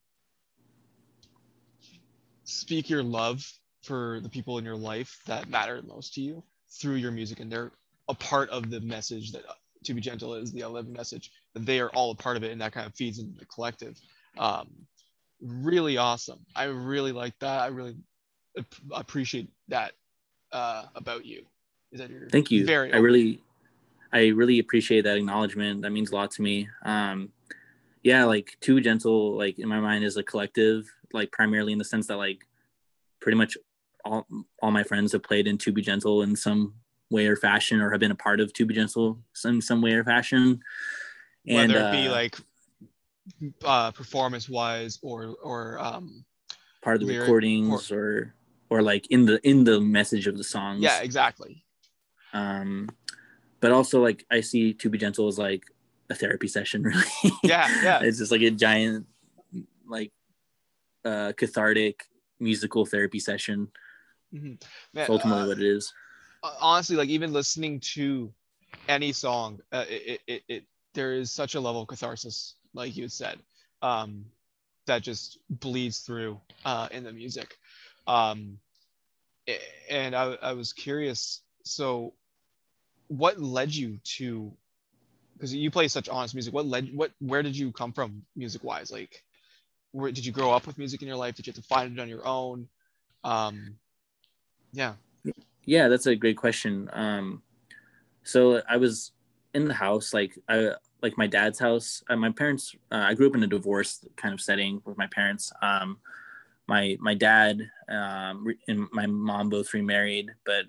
speak your love for the people in your life that matter most to you through your music, and they're a part of the message that to be gentle is the 11 message that they are all a part of it and that kind of feeds into the collective um, really awesome i really like that i really appreciate that uh, about you. Is that you're thank you. very i really i really appreciate that acknowledgement. That means a lot to me. Um, yeah like too gentle like in my mind is a collective like primarily in the sense that like pretty much all all my friends have played in to be gentle in some way or fashion or have been a part of To Be Gentle in some way or fashion. And, Whether it be uh, like uh, performance wise or or um, part of the recordings or, or or like in the in the message of the songs. Yeah, exactly. Um, but also like I see To Be Gentle as like a therapy session, [LAUGHS] really. Yeah, yeah. it's just like a giant, like, uh, cathartic musical therapy session. Mm-hmm. Man, ultimately uh, what it is. Honestly, like even listening to any song, uh, it, it, it there is such a level of catharsis, like you said, um, that just bleeds through uh, in the music. Um, and I, I was curious. So, what led you to? Because you play such honest music. What led? What? Where did you come from, music wise? Like, where did you grow up with music in your life? Did you have to find it on your own? Um, yeah. Yeah, that's a great question. Um, so I was in the house, like I like my dad's house. Uh, my parents. Uh, I grew up in a divorce kind of setting with my parents. Um, my my dad um, and my mom both remarried, but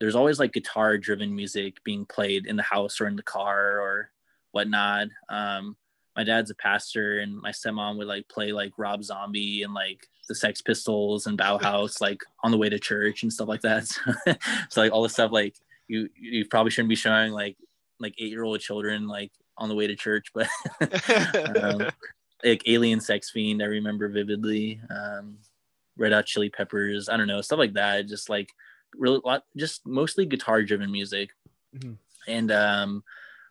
there's always like guitar driven music being played in the house or in the car or whatnot. Um, my dad's a pastor, and my stepmom would like play like Rob Zombie and like the Sex Pistols and Bauhaus [LAUGHS] like on the way to church and stuff like that. [LAUGHS] so like all the stuff like you you probably shouldn't be showing like like eight year old children like on the way to church, but [LAUGHS] um, like Alien Sex Fiend, I remember vividly. Um, Red Hot Chili Peppers, I don't know, stuff like that. Just like really, lot, just mostly guitar driven music. Mm-hmm. And um,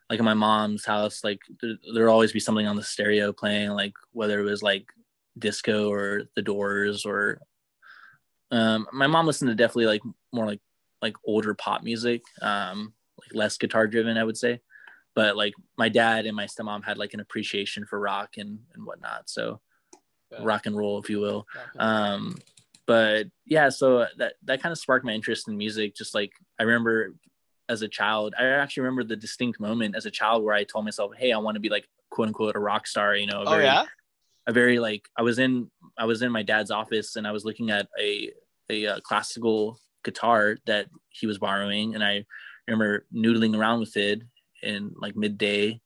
like in my mom's house, like there, there'll always be something on the stereo playing, like whether it was like disco or The Doors or. Um, my mom listened to definitely like more like like older pop music, um, like less guitar driven, I would say but like my dad and my stepmom had like an appreciation for rock and and whatnot. So yeah. rock and roll if you will. Um but yeah so that that kind of sparked my interest in music. Just like i remember as a child i actually remember the distinct moment as a child where i told myself hey i want to be like quote unquote a rock star you know oh, very, oh yeah? a very like i was in i was in my dad's office and i was looking at a a, a classical guitar that he was borrowing and i remember noodling around with it in like midday.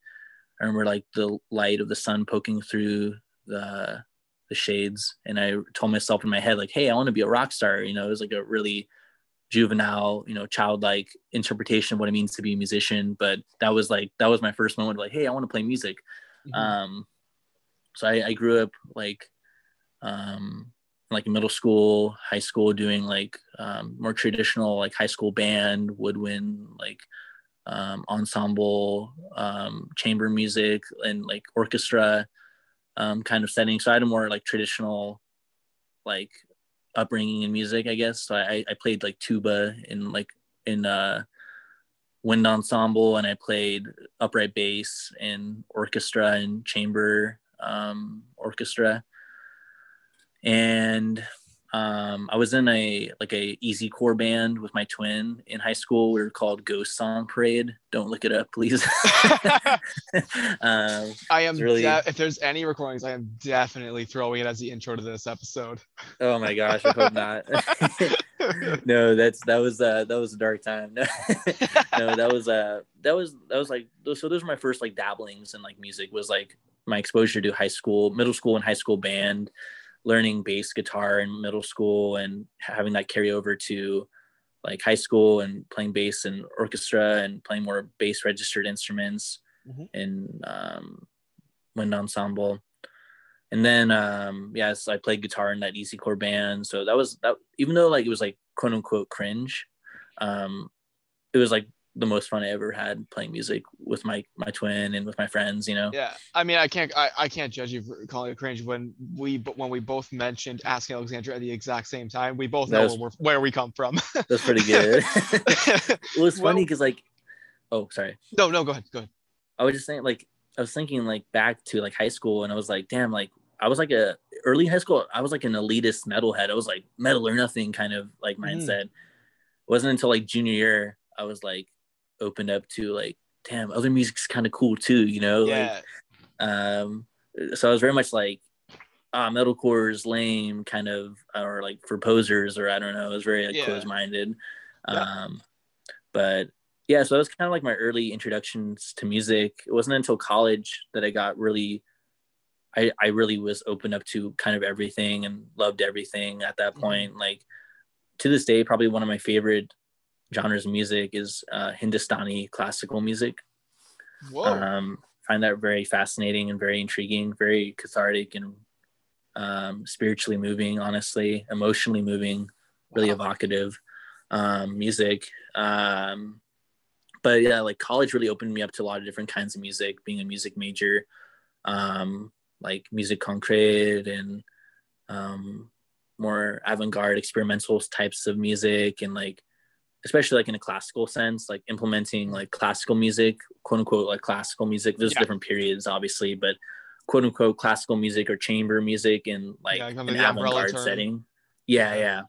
I remember like the light of the sun poking through the the shades, and I told myself in my head like, "Hey, I want to be a rock star." You know, it was like a really juvenile, you know, childlike interpretation of what it means to be a musician. But that was like that was my first moment, like, "Hey, I want to play music." Mm-hmm. Um, so I, I grew up like um, like middle school, high school, doing like um, more traditional like high school band, woodwind, like um, ensemble, um, chamber music, and like orchestra um, kind of setting. So I had a more like traditional, like upbringing in music, I guess. So I, I played like tuba in like in uh, wind ensemble, and I played upright bass in orchestra and chamber um, orchestra. And um, I was in a like a easy core band with my twin in high school. We were called Ghost Song Parade. Don't look it up, please. [LAUGHS] [LAUGHS] um, I am really de- if there's any recordings, I am definitely throwing it as the intro to this episode. Oh my gosh, I hope not. [LAUGHS] no, that's that was uh that was a dark time. no, that was uh that was that was like so those were my first like dabblings in like music was like my exposure to high school, middle school and high school band learning bass guitar in middle school and having that carry over to like high school and playing bass and orchestra and playing more bass registered instruments mm-hmm. in um, wind ensemble and then um yes i played guitar in that easy core band so that was that even though like it was like quote unquote cringe um it was like the most fun I ever had playing music with my my twin and with my friends. You know. Yeah, I mean, I can't I, I can't judge you for calling it cringe when we when we both mentioned Asking Alexandria at the exact same time. We both know was, where, where, we come from. [LAUGHS] that's pretty good. [LAUGHS] it was funny because like, oh sorry. No, no, go ahead, go ahead. I was just saying like I was thinking like back to like high school and I was like, damn, like I was like a early high school. I was like an elitist metalhead. I was like metal or nothing kind of like mm. mindset. Mm. It wasn't until like junior year I was like, opened up to like, damn, other music's kind of cool too, you know? Yeah. Like, um, so I was very much like, ah, metalcore is lame, kind of, or like for posers, or I don't know. I was very like, yeah. close minded. Yeah. Um, but yeah, so that was kind of like my early introductions to music. It wasn't until college that I got really, I, I really was open up to kind of everything and loved everything at that mm-hmm. point. Like to this day, probably one of my favorite genres of music is uh, Hindustani classical music. Whoa. Um, find that very fascinating and very intriguing, very cathartic and um, spiritually moving, honestly, emotionally moving, really wow. evocative um, music. Um, but yeah, like college really opened me up to a lot of different kinds of music, being a music major, um, like music concrete and um, more avant-garde experimental types of music and like especially like in a classical sense like implementing like classical music quote unquote like classical music. There's yeah. different periods obviously but quote unquote classical music or chamber music in like yeah, an avant-garde setting. Yeah yeah.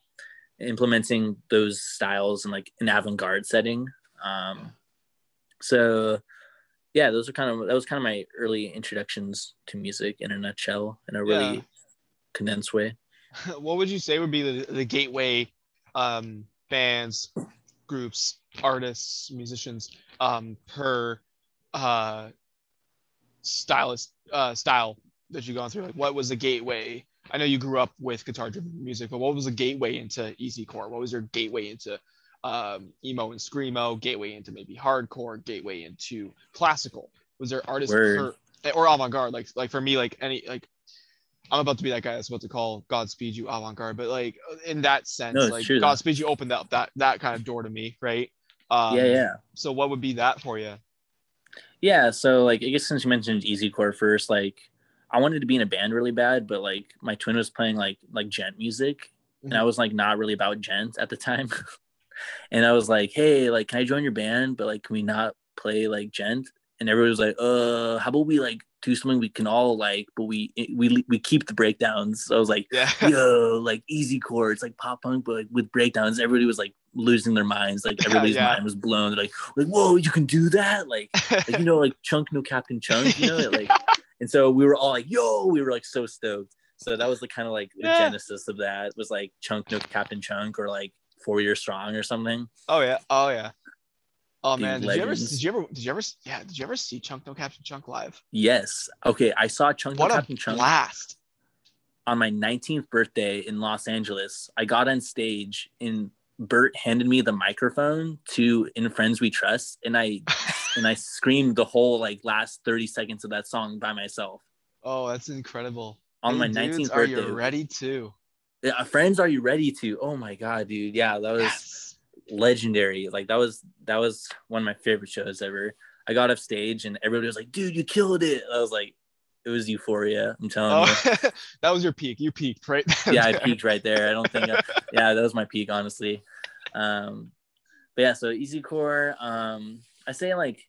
implementing those styles in like an avant-garde setting. Um so yeah those are kind of that was kind of my early introductions to music in a nutshell in a really condensed way. [LAUGHS] What would you say would be the, the gateway um bands groups artists musicians um per uh stylist uh style that you've gone through? Like what was the gateway? I know you grew up with guitar driven music but what was the gateway into easycore? What was your gateway into um, emo and screamo, gateway into maybe hardcore, gateway into classical? Was there artists per, or avant-garde? Like like for me, like any like I'm about to be that guy that's about to call Godspeed You avant-garde, but like in that sense, no, like true, Godspeed You opened up that that kind of door to me, right? Um, yeah, yeah. So what would be that for you? Yeah, so like I guess since you mentioned Easycore first, like I wanted to be in a band really bad, but like my twin was playing like like djent music, mm-hmm. and I was like not really about djent at the time. [LAUGHS] and I was like, hey, like, can I join your band? But like, can we not play like djent? And everybody was like, uh, how about we like do something we can all like, but we we we keep the breakdowns. So I was like, yeah. [LAUGHS] yo, like easycore, like pop punk, but like, with breakdowns. Everybody was like losing their minds. Like [LAUGHS] everybody's yeah, yeah. mind was blown. They're like, like, whoa, you can do that? Like, [LAUGHS] like you know, like chunk no Captain Chunk, you know, like. And so we were all like, yo, we were like so stoked. So that was the kind of like the genesis of that was like chunk no Captain Chunk or like four years strong or something. Oh yeah, oh yeah. Oh man, did you ever? Did you ever? Did you ever? Yeah, did you ever see Chunk No Captain Chunk live? Yes. Okay, I saw Chunk what No Captain Chunk. last On my 19th birthday in Los Angeles, I got on stage and Bert handed me the microphone to "In Friends We Trust," and I [LAUGHS] and I screamed the whole like last 30 seconds of that song by myself. Oh, that's incredible! On hey, my dudes, 19th birthday, are you ready to? yeah, friends are you ready to oh my god dude yeah that was yes. Legendary. Like that was that was one of my favorite shows ever. I got off stage and everybody was like dude you killed it. I was like it was euphoria i'm telling oh, you [LAUGHS] that was your peak. You peaked right [LAUGHS] yeah i peaked right there. I don't think I, yeah that was my peak honestly. Um but yeah so easycore um i say like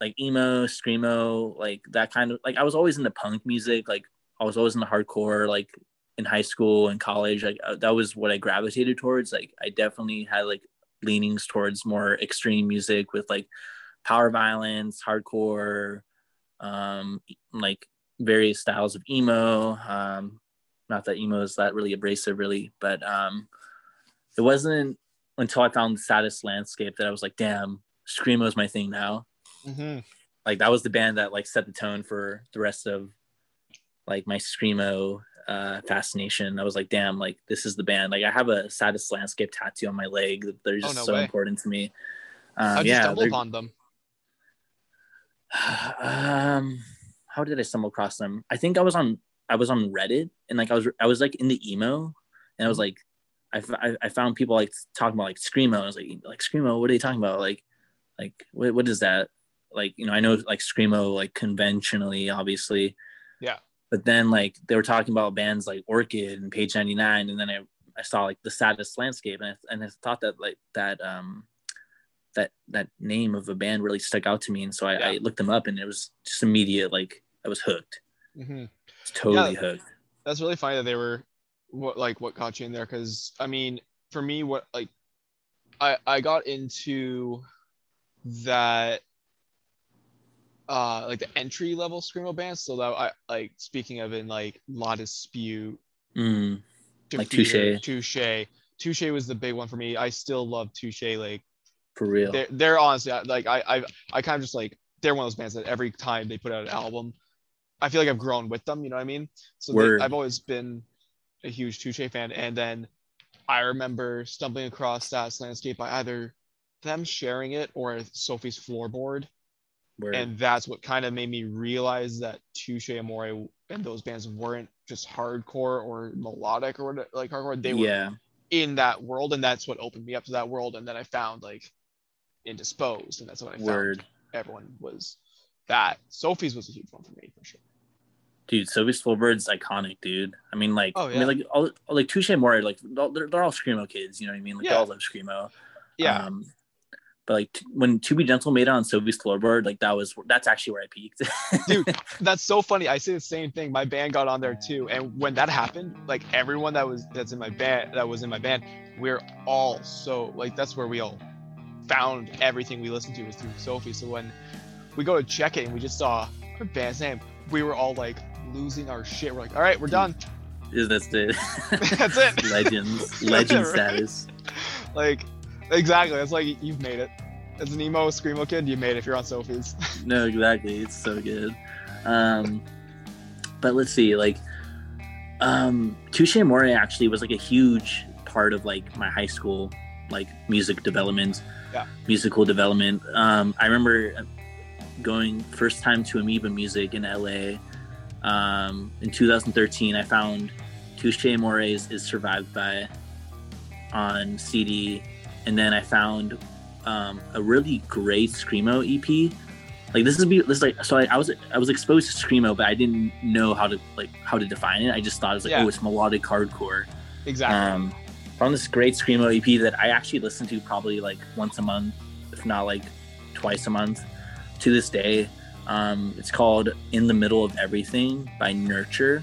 like emo screamo like that kind of like i was always into punk music like i was always in the hardcore like in high school and college like uh, that was what i gravitated towards like i definitely had like leanings towards more extreme music with like power violence hardcore um like various styles of emo um not that emo is that really abrasive really but um it wasn't until i found the saddest landscape that i was like damn screamo is my thing now mm-hmm. like that was the band that like set the tone for the rest of like my screamo uh, fascination. I was like, damn, like this is the band. Like I have a saddest landscape tattoo on my leg. They're oh, just oh, no so way. important to me. Um, yeah, stumble upon them? [SIGHS] um, how did I stumble across them? I think I was on I was on Reddit and like I was I was like in the emo and I was like I, I, I found people like talking about like screamo. I was like like screamo. What are they talking about? Like like what what is that? Like you know I know like screamo like conventionally obviously. But then like they were talking about bands like Orchid and Page 99 and then I, I saw like the saddest landscape and I, and I thought that like that um that that name of a band really stuck out to me and so I, yeah. I looked them up and it was just immediate like I was hooked mm-hmm. was totally yeah, hooked that's really funny that they were what like what got you in there because I mean for me what like I I got into that uh like the entry level screamo bands. So that I like speaking of in like La Dispute, mm, like Touche. Touche. Touche was the big one for me. I still love Touche like For real. They're, they're honestly like I I I kind of just like they're one of those bands that every time they put out an album, I feel like I've grown with them. You know what I mean? So they, I've always been a huge Touche fan, and then I remember stumbling across that landscape by either them sharing it or Sophie's floorboard, Word. and that's what kind of made me realize that Touche Amore and those bands weren't just hardcore or melodic or what- like hardcore. They were yeah. in that world, and that's what opened me up to that world. And then I found like Indisposed, and that's what I found everyone was that. Sophie's was a huge one for me for sure. Dude, Sophie's Floorboard's iconic, dude. I mean, like, Oh, I mean, like, all, like Touche Amore, like, they're, they're all screamo kids. You know what I mean? Like, they all love screamo. Yeah, Um, but like t- when To Be Gentle made it on Sophie's Floorboard, like that was that's actually where I peaked. Dude. [LAUGHS] that's so funny. I say the same thing. My band got on there too, and when that happened, like everyone that was that's in my band that was in my band, we're all so like that's where we all found everything we listened to was through Sophie. So when we go to check it and we just saw our band's name, we were all like losing our shit. We're like, all right, we're done. That's it? [LAUGHS] That's it. [LAUGHS] Legends, legend status. like exactly it's like you've made it as an emo screamo kid you made it if you're on sophie's [LAUGHS] No, exactly. It's so good. Um, but let's see, like, um, Touche Amore actually was like a huge part of like my high school, like music development, Yeah. musical development. Um, I remember going first time to Amoeba Music in LA. Um, in 2013, I found Touche Amore's is Survived by on CD, and then I found um, a really great screamo EP like this is be this is like so I, I was I was exposed to screamo, but I didn't know how to like how to define it. I just thought it was like Yeah. oh it's melodic hardcore. exactly Um, found this great screamo EP that I actually listen to probably like once a month, if not like twice a month, to this day. Um, it's called "In the Middle of Everything" by Nurture.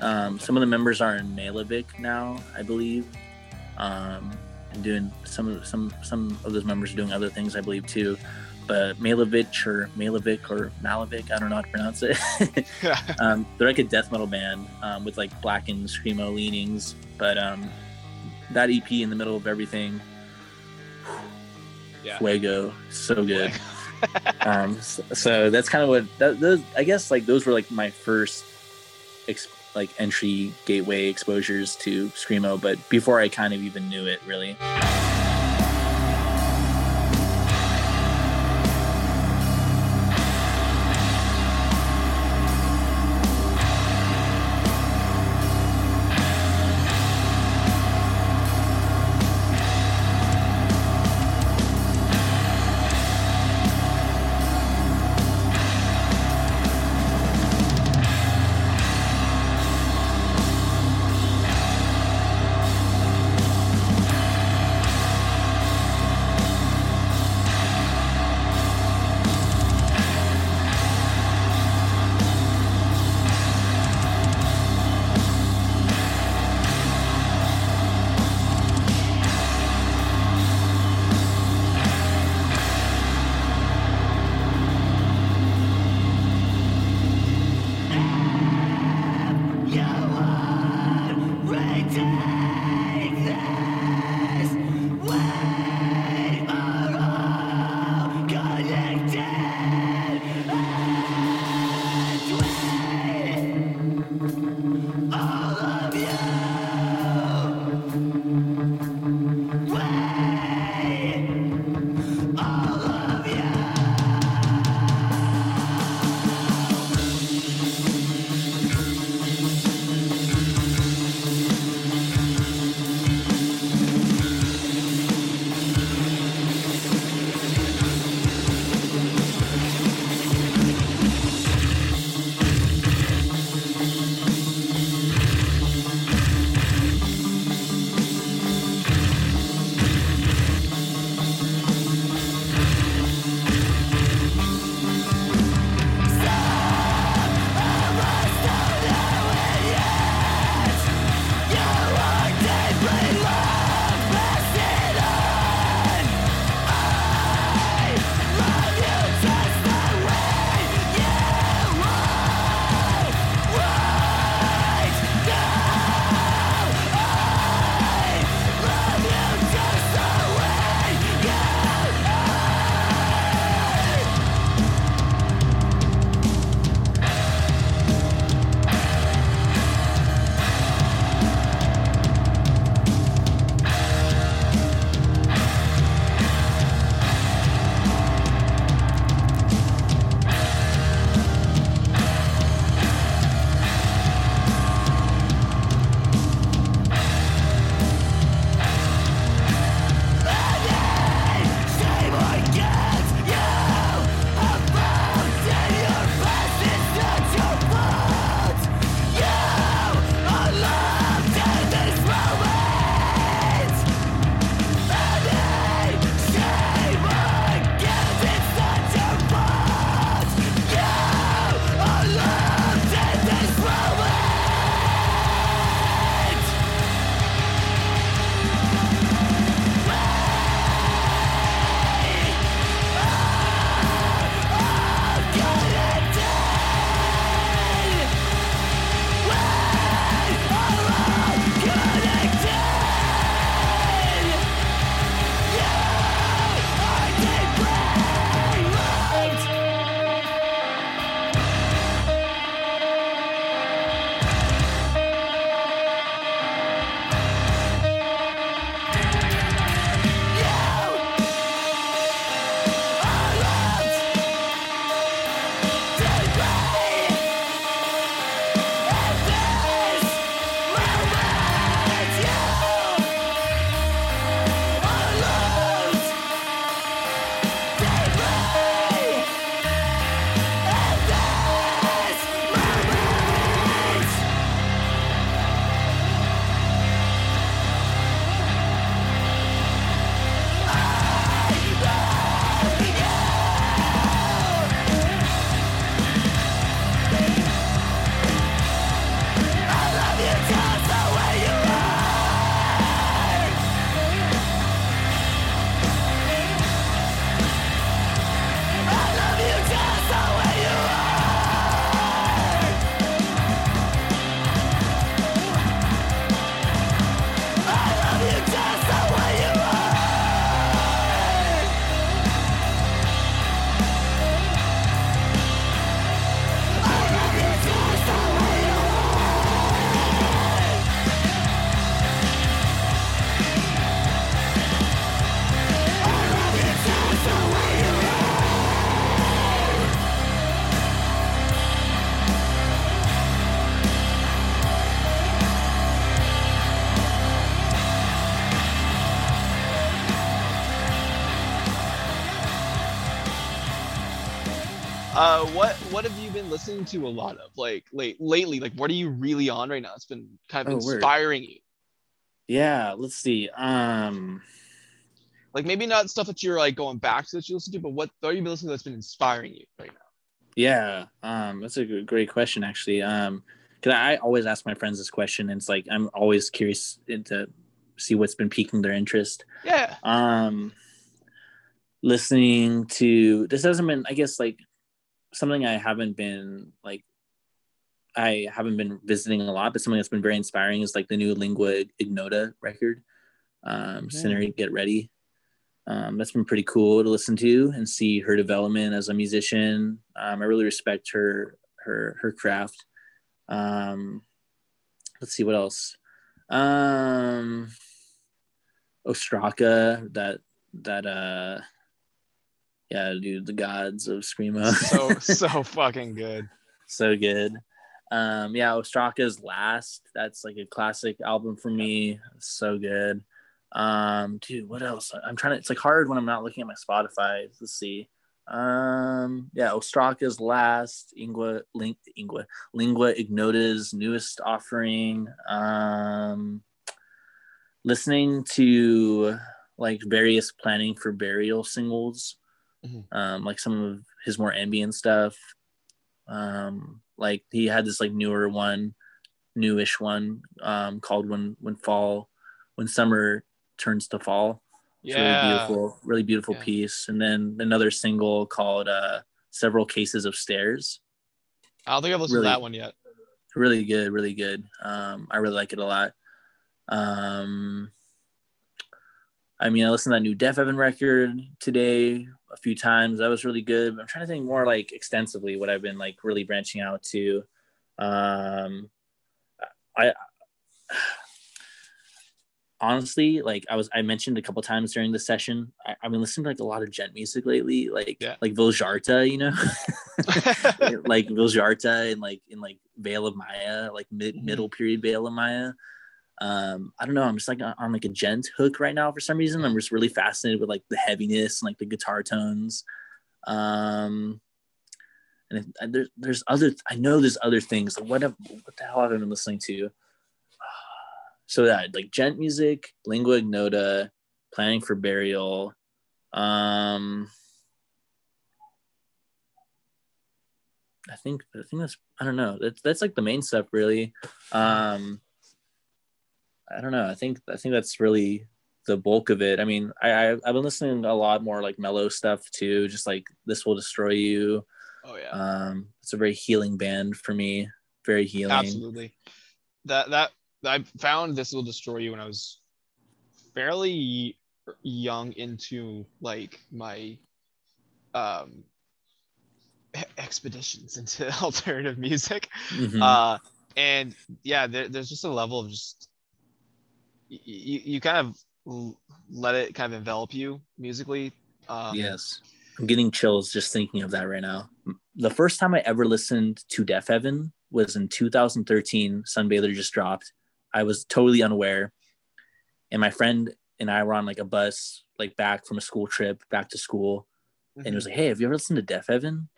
Um, some of the members are in Malavik now, I believe, um, and doing some of some some of those members are doing other things, I believe too. But Malavich or Malavik or Malavik, I don't know how to pronounce it. [LAUGHS] [LAUGHS] um, they're like a death metal band um, with like black and screamo leanings. But um, that EP in the middle of everything, yeah Fuego, so good. [LAUGHS] um, so, so that's kind of what that, those. I guess like those were like my first ex- like entry gateway exposures to screamo. But before I kind of even knew it, really. Listening to a lot of like late lately? Like, what are you really on right now? It's been kind of Oh, inspiring you. Yeah, let's see. Um, Like maybe not stuff that you're like going back to that you listen to, but what are you listening to that's been inspiring you right now? yeah, um, that's a great question actually. Um, because I always ask my friends this question, and it's like I'm always curious to see what's been piquing their interest. Yeah. um listening to this hasn't been i guess like something i haven't been like i haven't been visiting a lot but something that's been very inspiring is like the new lingua ignota record um Mhm. sinner get ready. Um that's been pretty cool to listen to and see her development as a musician. Um i really respect her her her craft. Um let's see what else. Um Ostraca, that that uh yeah, dude, the gods of screamo. So so [LAUGHS] fucking good. so good. Um yeah, Ostraca's last. That's like a classic album for me. So good. Um dude, what else? I'm trying to it's like hard when I'm not looking at my Spotify. Let's see. Um yeah, Ostraca's last, Ingua Ling, Ingua Lingua Ignota's newest offering. Um listening to like various planning for burial singles Mhm. um like some of his more ambient stuff um like he had this like newer one newish one um called when when fall when summer turns to fall it's really Yeah. beautiful really beautiful Yeah. piece and then another single called uh several cases of stairs I don't think I've listened Really- to that one yet. really good really good um i really like it a lot um i mean i listened to that new Deafheaven record today a few times that was really good i'm trying to think more like extensively what i've been like really branching out to um i [SIGHS] honestly like i was i mentioned a couple times during the session I, i've been listening to like a lot of djent music lately like Yeah. like Vildhjarta you know [LAUGHS] [LAUGHS] like Vildhjarta and like in like Veil of Maya, like mid middle period Veil of Maya. Um, I don't know. I'm just like on, like a djent hook right now for some reason. I'm just really fascinated with like the heaviness and like the guitar tones. Um, and it, and there's there's other I know there's other things. Like what have, what the hell have I been listening to? [SIGHS] So that like djent music, lingua ignota, planning for burial. Um, I think I think that's I don't know. That's that's like the main stuff really. Um I don't know. I think I think that's really the bulk of it. I mean, I, I I've been listening to a lot more like mellow stuff too, just like This Will Destroy You. Oh yeah. Um it's a very healing band for me. Very healing. Absolutely. That that I found this will destroy you when I was fairly young into like my um expeditions [LAUGHS] into alternative music. Mhm. Uh and yeah, there, there's just a level of just you, you kind of let it kind of envelop you musically. Um, yes. I'm getting chills just thinking of that right now. The first time I ever listened to Deafheaven was in 2013. Sunbather just dropped. I was totally unaware. And my friend and I were on like a bus, like back from a school trip, back to school. And it was like, Hey, have you ever listened to Deafheaven?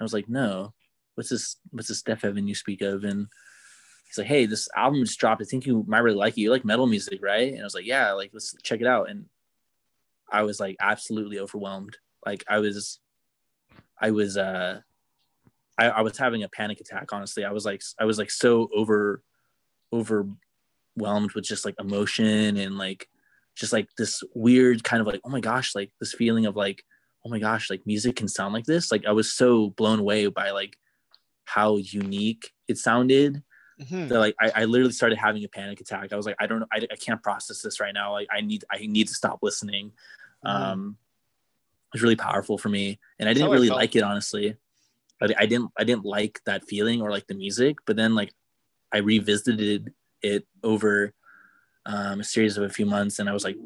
I was like, No. What's this what's this Deafheaven you speak of? And he's like, Hey, this album just dropped. I think you might really like it. You like metal music, right? And I was like, Yeah, like let's check it out. And I was like absolutely overwhelmed. Like I was I was uh I, I was having a panic attack, honestly. I was like I was like so over overwhelmed with just like emotion and like just like this weird kind of like, oh my gosh, like this feeling of like, oh my gosh, like music can sound like this. Like I was so blown away by like how unique it sounded Mhm. that like I, I literally started having a panic attack. I was like, I don't know, I, I can't process this right now. Like I need I need to stop listening. Mhm. Um it was really powerful for me. And I didn't how I really like it honestly. But I didn't I didn't like that feeling or like the music. But then like I revisited it over um, a series of a few months and I was like,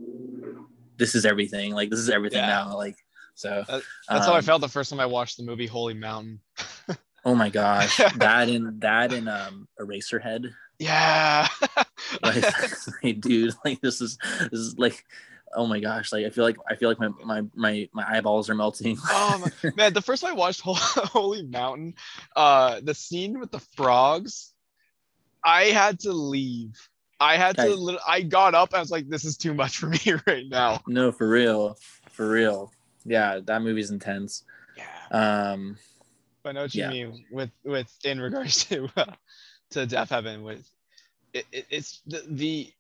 this is everything. Like this is everything Yeah. now. Like so That- That's how I um, felt the first time I watched the movie Holy Mountain. [LAUGHS] Oh my gosh. [LAUGHS] that and that and um Eraserhead. Yeah. [LAUGHS] like, [LAUGHS] like, dude like this is this is like oh my gosh, like I feel like I feel like my my my, my eyeballs are melting. Oh my- man, the first time I watched Holy Mountain, uh, the scene with the frogs, I had to leave. I had to. I got up. I was like, "This is too much for me right now." no, for real, for real. Yeah, that movie's intense. Yeah, Um, I know what you yeah. mean with with in regards [LAUGHS] to uh, to Deafheaven. With it, it, it's the, the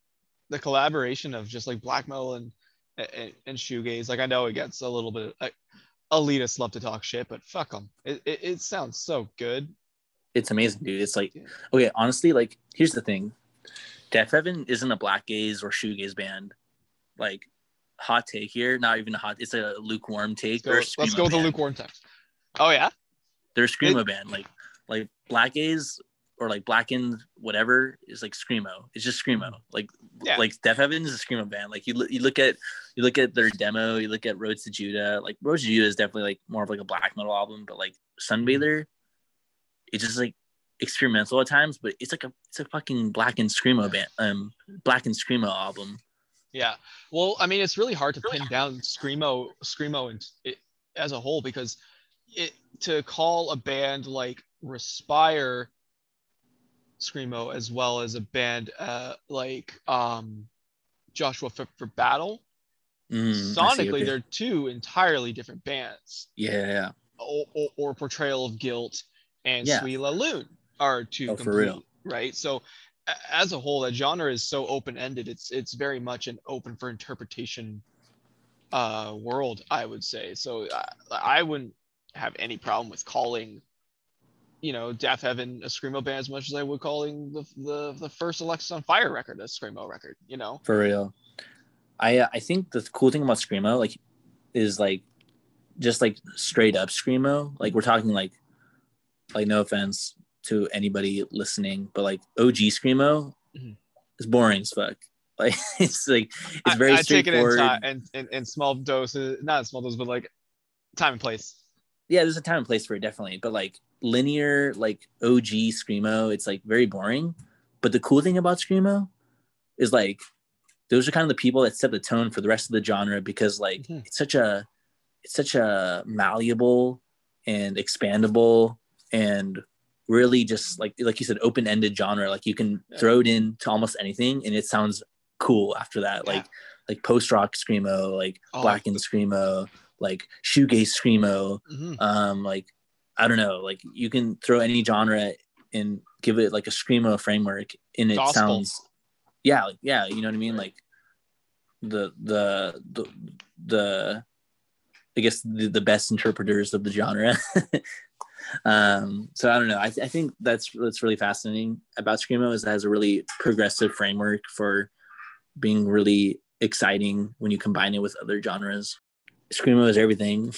the collaboration of just like black metal and and, and shoegaze. Like I know it gets a little bit. Like, elitists love to talk shit, but fuck them. It, it it sounds so good. it's amazing, dude. It's like okay, honestly, like here's the thing. Deafheaven isn't a black gaze or shoegaze band. Like hot take here, not even a hot. It's a lukewarm take. Let's go, let's go with the lukewarm text. Oh yeah, They're a screamo band. Like like black gaze or like blackened whatever is like screamo. It's just screamo. Like Yeah. like Deafheaven is a screamo band. Like you look you look at you look at their demo. You look at Roads to Judah. Like Roads to Judah is definitely like more of like a black metal album, but like Sunbather, it's just like experimental at times. But it's like a it's a fucking black and screamo band. Um, black and screamo album. yeah. Well, I mean, it's really hard to pin down screamo, screamo, and it, as a whole because it to call a band like Respire screamo as well as a band uh, like um, Joshua Fit for Battle. Mm, Sonically, they're two entirely different bands. yeah, or, or, or portrayal of guilt and Yeah. Suis La Lune are two Oh, for complete, real. right? So as a whole, that genre is so open ended. It's it's very much an open for interpretation uh, world, I would say. So I, I wouldn't have any problem with calling, you know, Deafheaven a screamo band as much as I would calling the the, the first Alexisonfire record a screamo record. You know, for real. I uh, I think the cool thing about screamo like is like just like straight up screamo. Like we're talking like like no offense to anybody listening, but like OG screamo Mhm. is boring as fuck. [LAUGHS] Like it's like it's very I, I take it in, straightforward. in, in in small doses, not in small doses, but like time and place. Yeah, there's a time and place for it definitely, but like linear like OG screamo, it's like very boring. But the cool thing about screamo is like those are kind of the people that set the tone for the rest of the genre because like Mhm. it's such a it's such a malleable and expandable and really just like like you said open-ended genre like you can Yeah. throw it in to almost anything and it sounds cool after that Yeah. like like post-rock screamo like Oh, black and screamo like shoegaze screamo Mhm. um like i don't know like you can throw any genre and give it like a screamo framework and it Gospel. sounds yeah like, yeah you know what i mean like the the the the i guess the, the best interpreters of the genre [LAUGHS] um so i don't know I, th- I think that's that's really fascinating about screamo is it has a really progressive framework for being really exciting when you combine it with other genres screamo is everything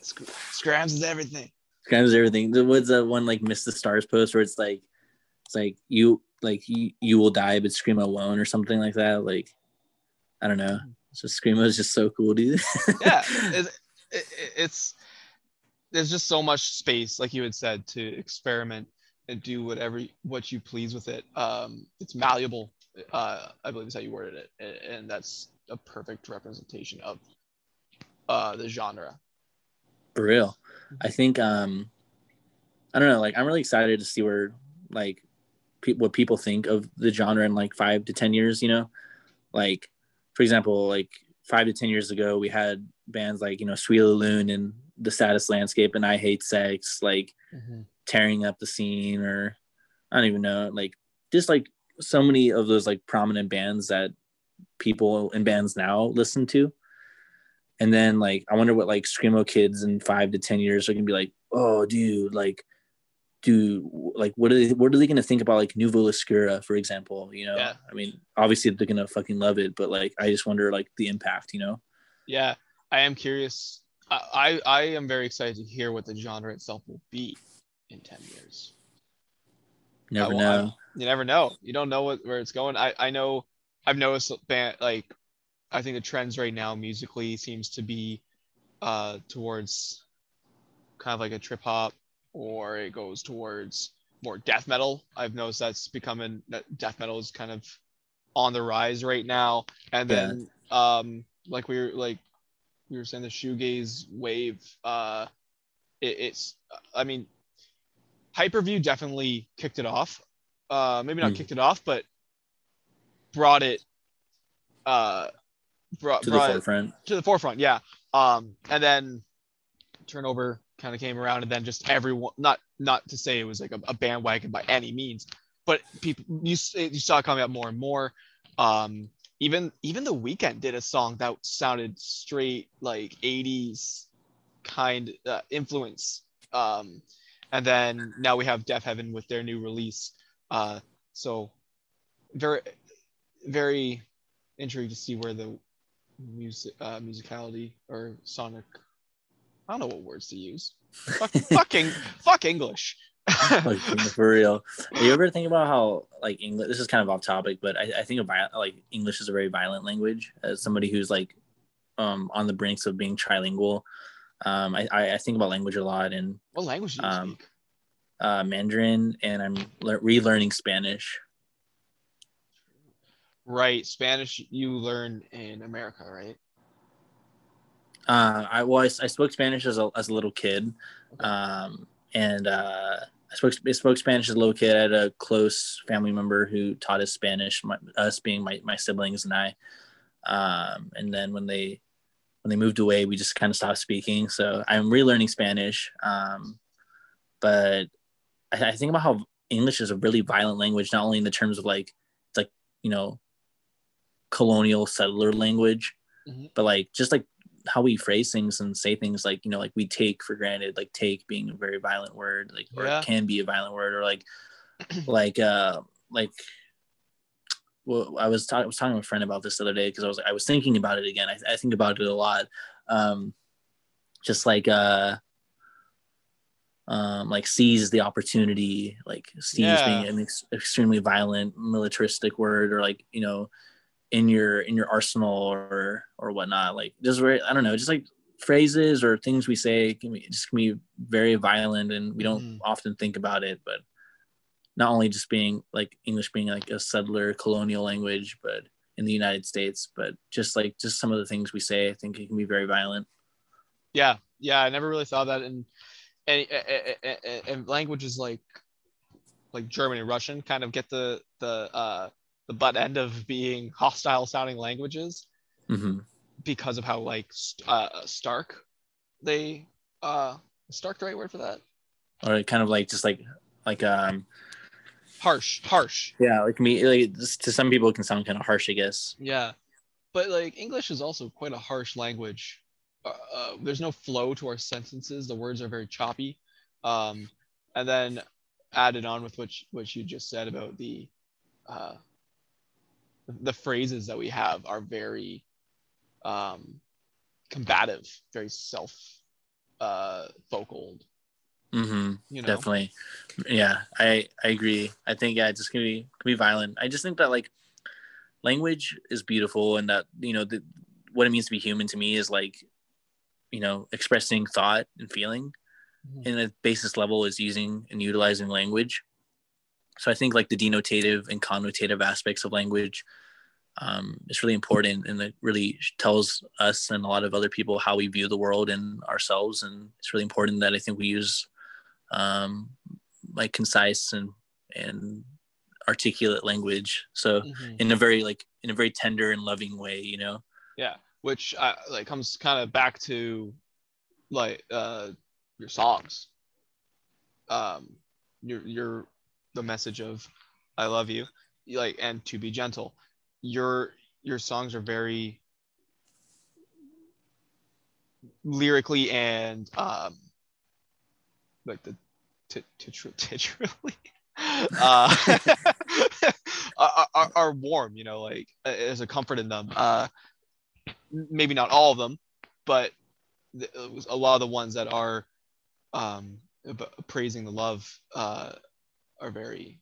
Sc- Scrams is everything. kind is everything. That one like Miss the Stars post where it's like it's like you like you, you will die but scream alone or something like that. Like I don't know. So screamo is just so cool, dude. [LAUGHS] yeah it's, it, it- it's there's just so much space like you had said to experiment and do whatever what you please with it um it's malleable uh i believe is how you worded it a- and that's a perfect representation of uh the genre For real. I think um I don't know, like I'm really excited to see where like pe- what people think of the genre in like 5 to 10 years, you know? Like for example, like 5 to 10 years ago we had bands like, you know, Sweet Loon and The Saddest Landscape and I Hate Sex like tearing up the scene or I don't even know, like just like so many of those like prominent bands that people in bands now listen to. And then like I wonder what like screamo kids in five to ten years are gonna be like, oh dude, like dude, like what are they what are they gonna think about like Nouveau Oscura, for example? You know, Yeah. I mean, obviously they're gonna fucking love it, but like I just wonder like the impact, you know? yeah i am curious I, I i am very excited to hear what the genre itself will be in 10 years Never I- know. I- you never know. You don't know what where it's going. I I know I've noticed band like I think the trends right now musically seems to be uh towards kind of like a trip hop or it goes towards more death metal. I've noticed that's becoming that death metal is kind of on the rise right now. And Yeah. then um like we were like we were saying the shoegaze wave uh it, it's i mean hyperview definitely kicked it off uh maybe not Mm. kicked it off but brought it uh brought, to the brought forefront. to the forefront yeah. Um and then turnover kind of came around and then just everyone not not to say it was like a, a bandwagon by any means but people you, you saw it coming up more and more. Um even even the Weeknd did a song that sounded straight like 80s kind uh, influence. Um and then now we have Deafheaven with their new release. Uh so very very intrigued to see where the music uh musicality or sonic i don't know what words to use [LAUGHS] fuck, fucking fuck english like [LAUGHS] for real. You ever think about how like English? This is kind of off topic, but I, I think about like English is a very violent language. As somebody who's like um, on the brinks of being trilingual, um, I, I I think about language a lot and what language do you Um, speak uh, Mandarin, and I'm le- relearning Spanish. Right spanish you learn in america right Uh, I was I spoke Spanish as a as a little kid, um, and uh, I spoke I spoke Spanish as a little kid. I had a close family member who taught us Spanish, my, us being my, my siblings and I. Um, and then when they when they moved away, we just kind of stopped speaking. So I'm relearning Spanish, um, but I, I think about how English is a really violent language, not only in the terms of like it's like you know colonial settler language, Mhm. but like just like how we phrase things and say things like you know like we take for granted like take being a very violent word like or Yeah. it can be a violent word or like [CLEARS THROAT] like uh like well i was, talking I was talking to a friend about this the other day because i was i was thinking about it again I, I think about it a lot um just like uh um like seize the opportunity like seize Yeah. being an ex- extremely violent militaristic word or like you know in your in your arsenal or or whatnot like just very i don't know just like phrases or things we say can be just can be very violent and we don't Mhm. often think about it but not only just being like english being like a settler colonial language but in the united states but just like just some of the things we say i think it can be very violent Yeah, yeah, I never really thought that in any and languages like like German and Russian kind of get the the uh the butt end of being hostile sounding languages hmm because of how like uh stark they uh stark the right word for that? Or kind of like just like like um harsh harsh. Yeah like me like to some people it can sound kind of harsh i guess. Yeah. But like english is also quite a harsh language. Uh, uh, there's no flow to our sentences. The words are very choppy. Um and then added on with what you- what you just said about the uh the phrases that we have are very um combative very self uh vocal hmm you know? Definitely. Yeah i i agree. I think yeah it's just gonna be gonna be violent. I just think that like language is beautiful and that you know the, what it means to be human to me is like you know expressing thought and feeling. Mhm. and the basis level is using and utilizing language so i think like the denotative and connotative aspects of language um, is really important and it really tells us and a lot of other people how we view the world and ourselves and it's really important that i think we use um, like concise and and articulate language. So Mhm. in a very like in a very tender and loving way you know? Yeah which uh, like comes kind of back to like uh your songs. Um your your the message of i love you like and to be gentle. Your your songs are very lyrically and um like the tit- titr- titrally [LAUGHS] uh [LAUGHS] are, are, are warm you know like there's a comfort in them. Uh maybe not all of them but a lot of the ones that are um praising the love uh are very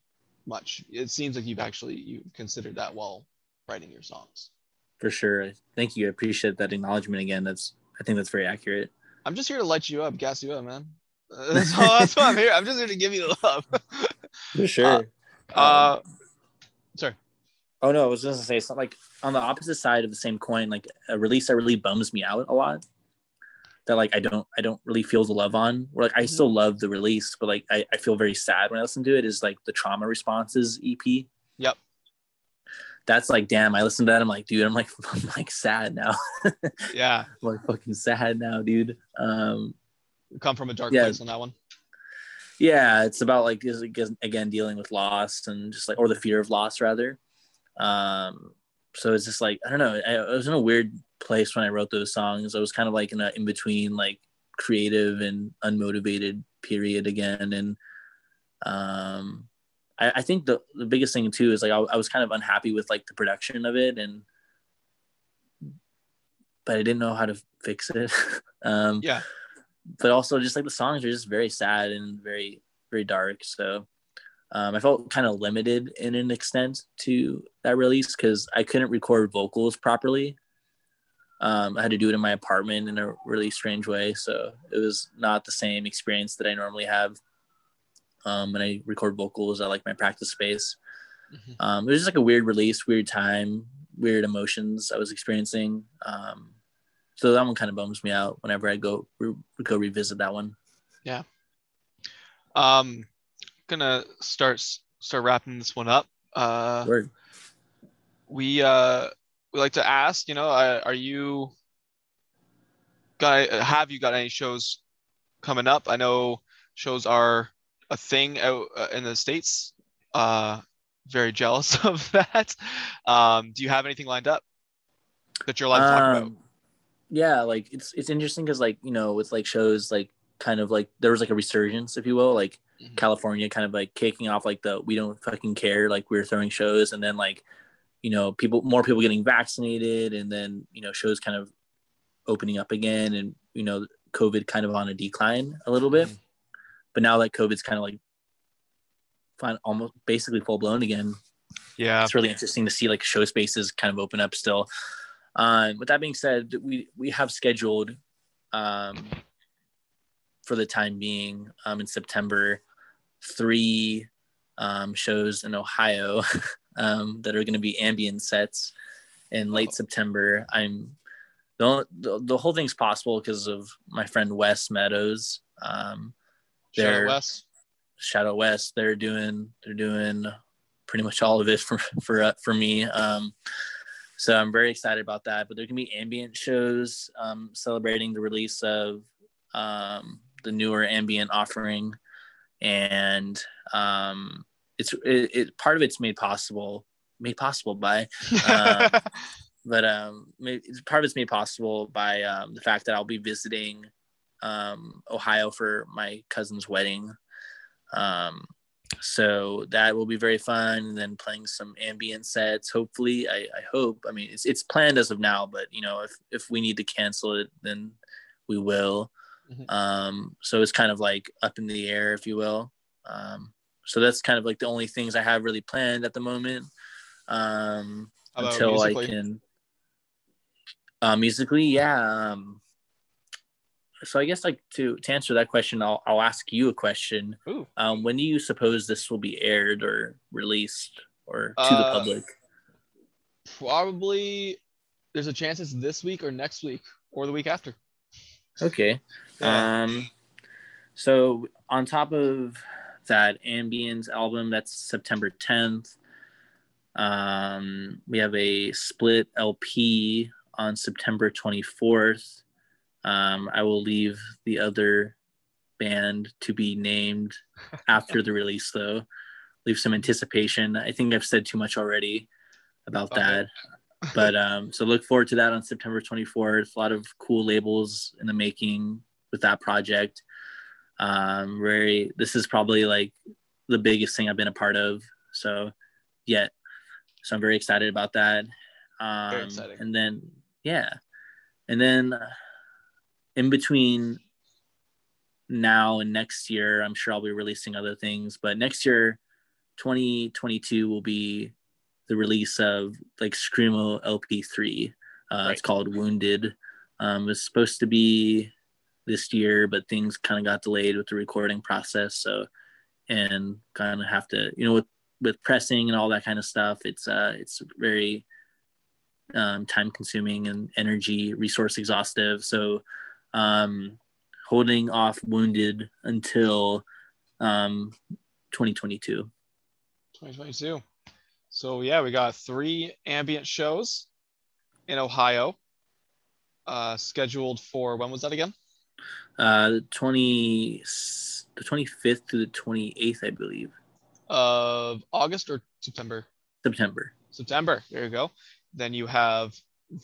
much it seems like you've actually you considered that while writing your songs. For sure. Thank you. I appreciate that acknowledgement again. That's i think that's very accurate. I'm just here to light you up gas you up man. Uh, [LAUGHS] that's, all, that's why i'm here i'm just here to give you the love. [LAUGHS] For sure. Uh sorry. Oh no, I was just gonna say something like on the opposite side of the same coin, like a release that really bums me out a lot. That like I don't I don't really feel the love on. Or like I still love the release, but like I, I feel very sad when I listen to it. Is like the trauma responses EP. Yep. That's like damn. I listen to that. I'm like, dude, I'm like [LAUGHS] I'm like sad now. [LAUGHS] Yeah, I'm like fucking sad now, dude. Um, come from a dark Yeah. place on that one. yeah it's about like is again dealing with loss and just like or the fear of loss rather um so it's just like i don't know I, I was in a weird place when i wrote those songs. I was kind of like in a in between like creative and unmotivated period again. And um I, I think the, the biggest thing too is like I, I was kind of unhappy with like the production of it and but i didn't know how to fix it. [LAUGHS] Um Yeah, but also just like the songs are just very sad and very very dark. So um, i felt kind of limited in an extent to that release because i couldn't record vocals properly um, i had to do it in my apartment in a really strange way so it was not the same experience that i normally have um, when i record vocals I like my practice space Mhm. um, it was just like a weird release weird time weird emotions i was experiencing um, so that one kind of bums me out whenever I go re- go revisit that one. Yeah. Um, gonna start start wrapping this one up. Uh, Word. we uh we like to ask, you know, are you got have you got any shows coming up? I know shows are a thing out uh, in the states. Uh, very jealous [LAUGHS] of that. Um, do you have anything lined up that you're allowed to talk about? Um, yeah, like it's it's interesting because like you know with like shows like kind of like there was like a resurgence, if you will, like Mhm. California kind of like kicking off like the we don't fucking care like we are throwing shows and then like you know people more people getting vaccinated and then you know shows kind of opening up again and you know COVID kind of on a decline a little bit, Mhm. but now that COVID's kind of like fine almost basically full blown again. Yeah. it's really interesting to see like show spaces kind of open up still. Um, with that being said, we we have scheduled um, for the time being um, in September three um, shows in Ohio [LAUGHS] um, that are going to be ambient sets in late Oh. September. I'm the, the the whole thing's possible because of my friend Wes Meadows. Um, Shout out They're- Wes. Shadow West. They're doing they're doing pretty much all of it for for uh, for me. Um, so I'm very excited about that. But there can be ambient shows um, celebrating the release of um, the newer ambient offering, and um, it's it, it part of it's made possible made possible by um, [LAUGHS] but um, ma- it's- part of it's made possible by um, the fact that I'll be visiting um, Ohio for my cousin's wedding. Um, so that will be very fun. And then playing some ambient sets. Hopefully, I, I hope. I mean, it's it's planned as of now, but you know, if if we need to cancel it, then we will. Mhm. Um, so it's kind of like up in the air, if you will. Um, so that's kind of like the only things I have really planned at the moment. Um, until musically? I can. Uh, musically, yeah. Um, so I guess like to to answer that question, I'll I'll ask you a question. Ooh. Um, when do you suppose this will be aired or released or to the Uh, public? Probably there's a chance it's this week or next week or the week after. Okay. Yeah. Um, so on top of that Ambience album, that's September 10th. Um, we have a split LP on September 24th. Um, I will leave the other band to be named [LAUGHS] after the release, though. Leave some anticipation. I think I've said too much already about Okay. that but um so look forward to that on september 24th a lot of cool labels in the making with that project. Um very this is probably like the biggest thing i've been a part of so yet. So i'm very excited about that. Um Very exciting. and then yeah. And then uh, in between now and next year i'm sure i'll be releasing other things but next year 2022 will be the release of like Screamo LP3. Uh, Right. It's called Wounded. Um, it's supposed to be this year, but things kind of got delayed with the recording process. So, and kind of have to, you know, with with pressing and all that kind of stuff, it's uh, it's very um, time consuming and energy resource exhaustive. So, um, holding off wounded until um, 2022. 2022. So yeah, we got three ambient shows in Ohio, uh, scheduled for when was that again? Uh, the 20 the 25th to the 28th, I believe. Of August or September? September. September. There you go. Then you have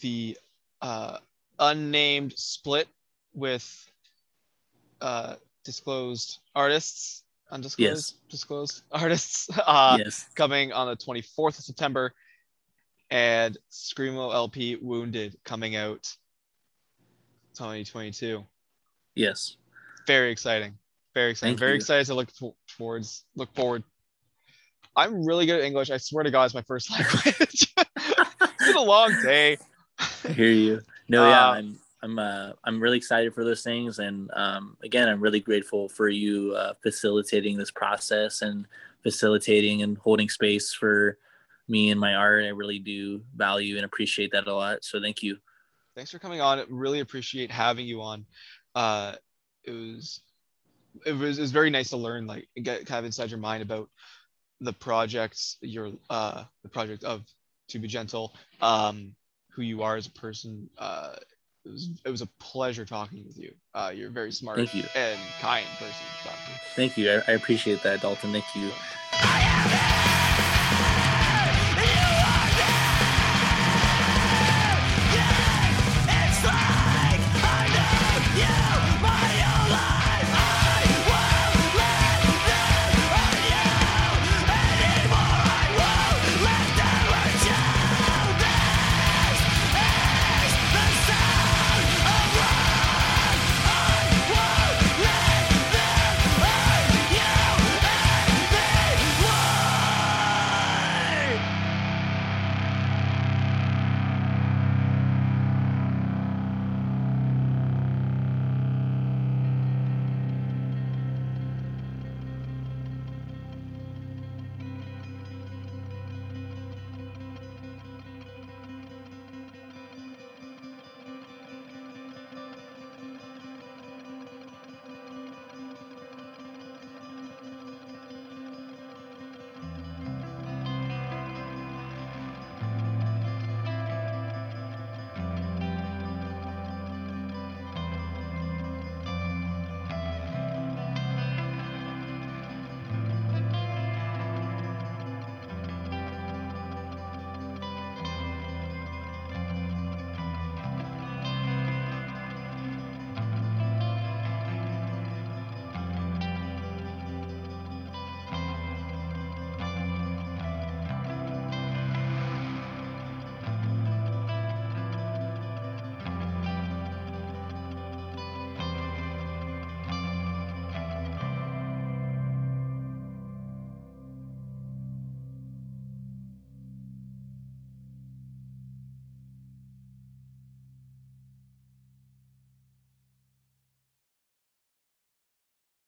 the uh, unnamed split with uh, disclosed artists, undisclosed, yes. disclosed artists, [LAUGHS] uh, yes. coming on the 24th of September, and Screamo LP Wounded coming out 2022. Yes. Very exciting. Very exciting. Thank Very you. excited to look towards, look forward. I'm really good at English. I swear to God, it's my first [LAUGHS] language. [LAUGHS] it's been a long day. I hear you. No, yeah, uh, I'm uh, I'm really excited for those things, and um, again, I'm really grateful for you uh, facilitating this process and facilitating and holding space for me and my art. I really do value and appreciate that a lot. So thank you. Thanks for coming on. Really appreciate having you on. Uh, it was it was it was very nice to learn like get kind of inside your mind about the projects your uh the project of to be gentle um who you are as a person uh it was it was a pleasure talking with you uh you're a very smart Thank you. and kind person Thank you. I, I appreciate that, Dalton. Thank you.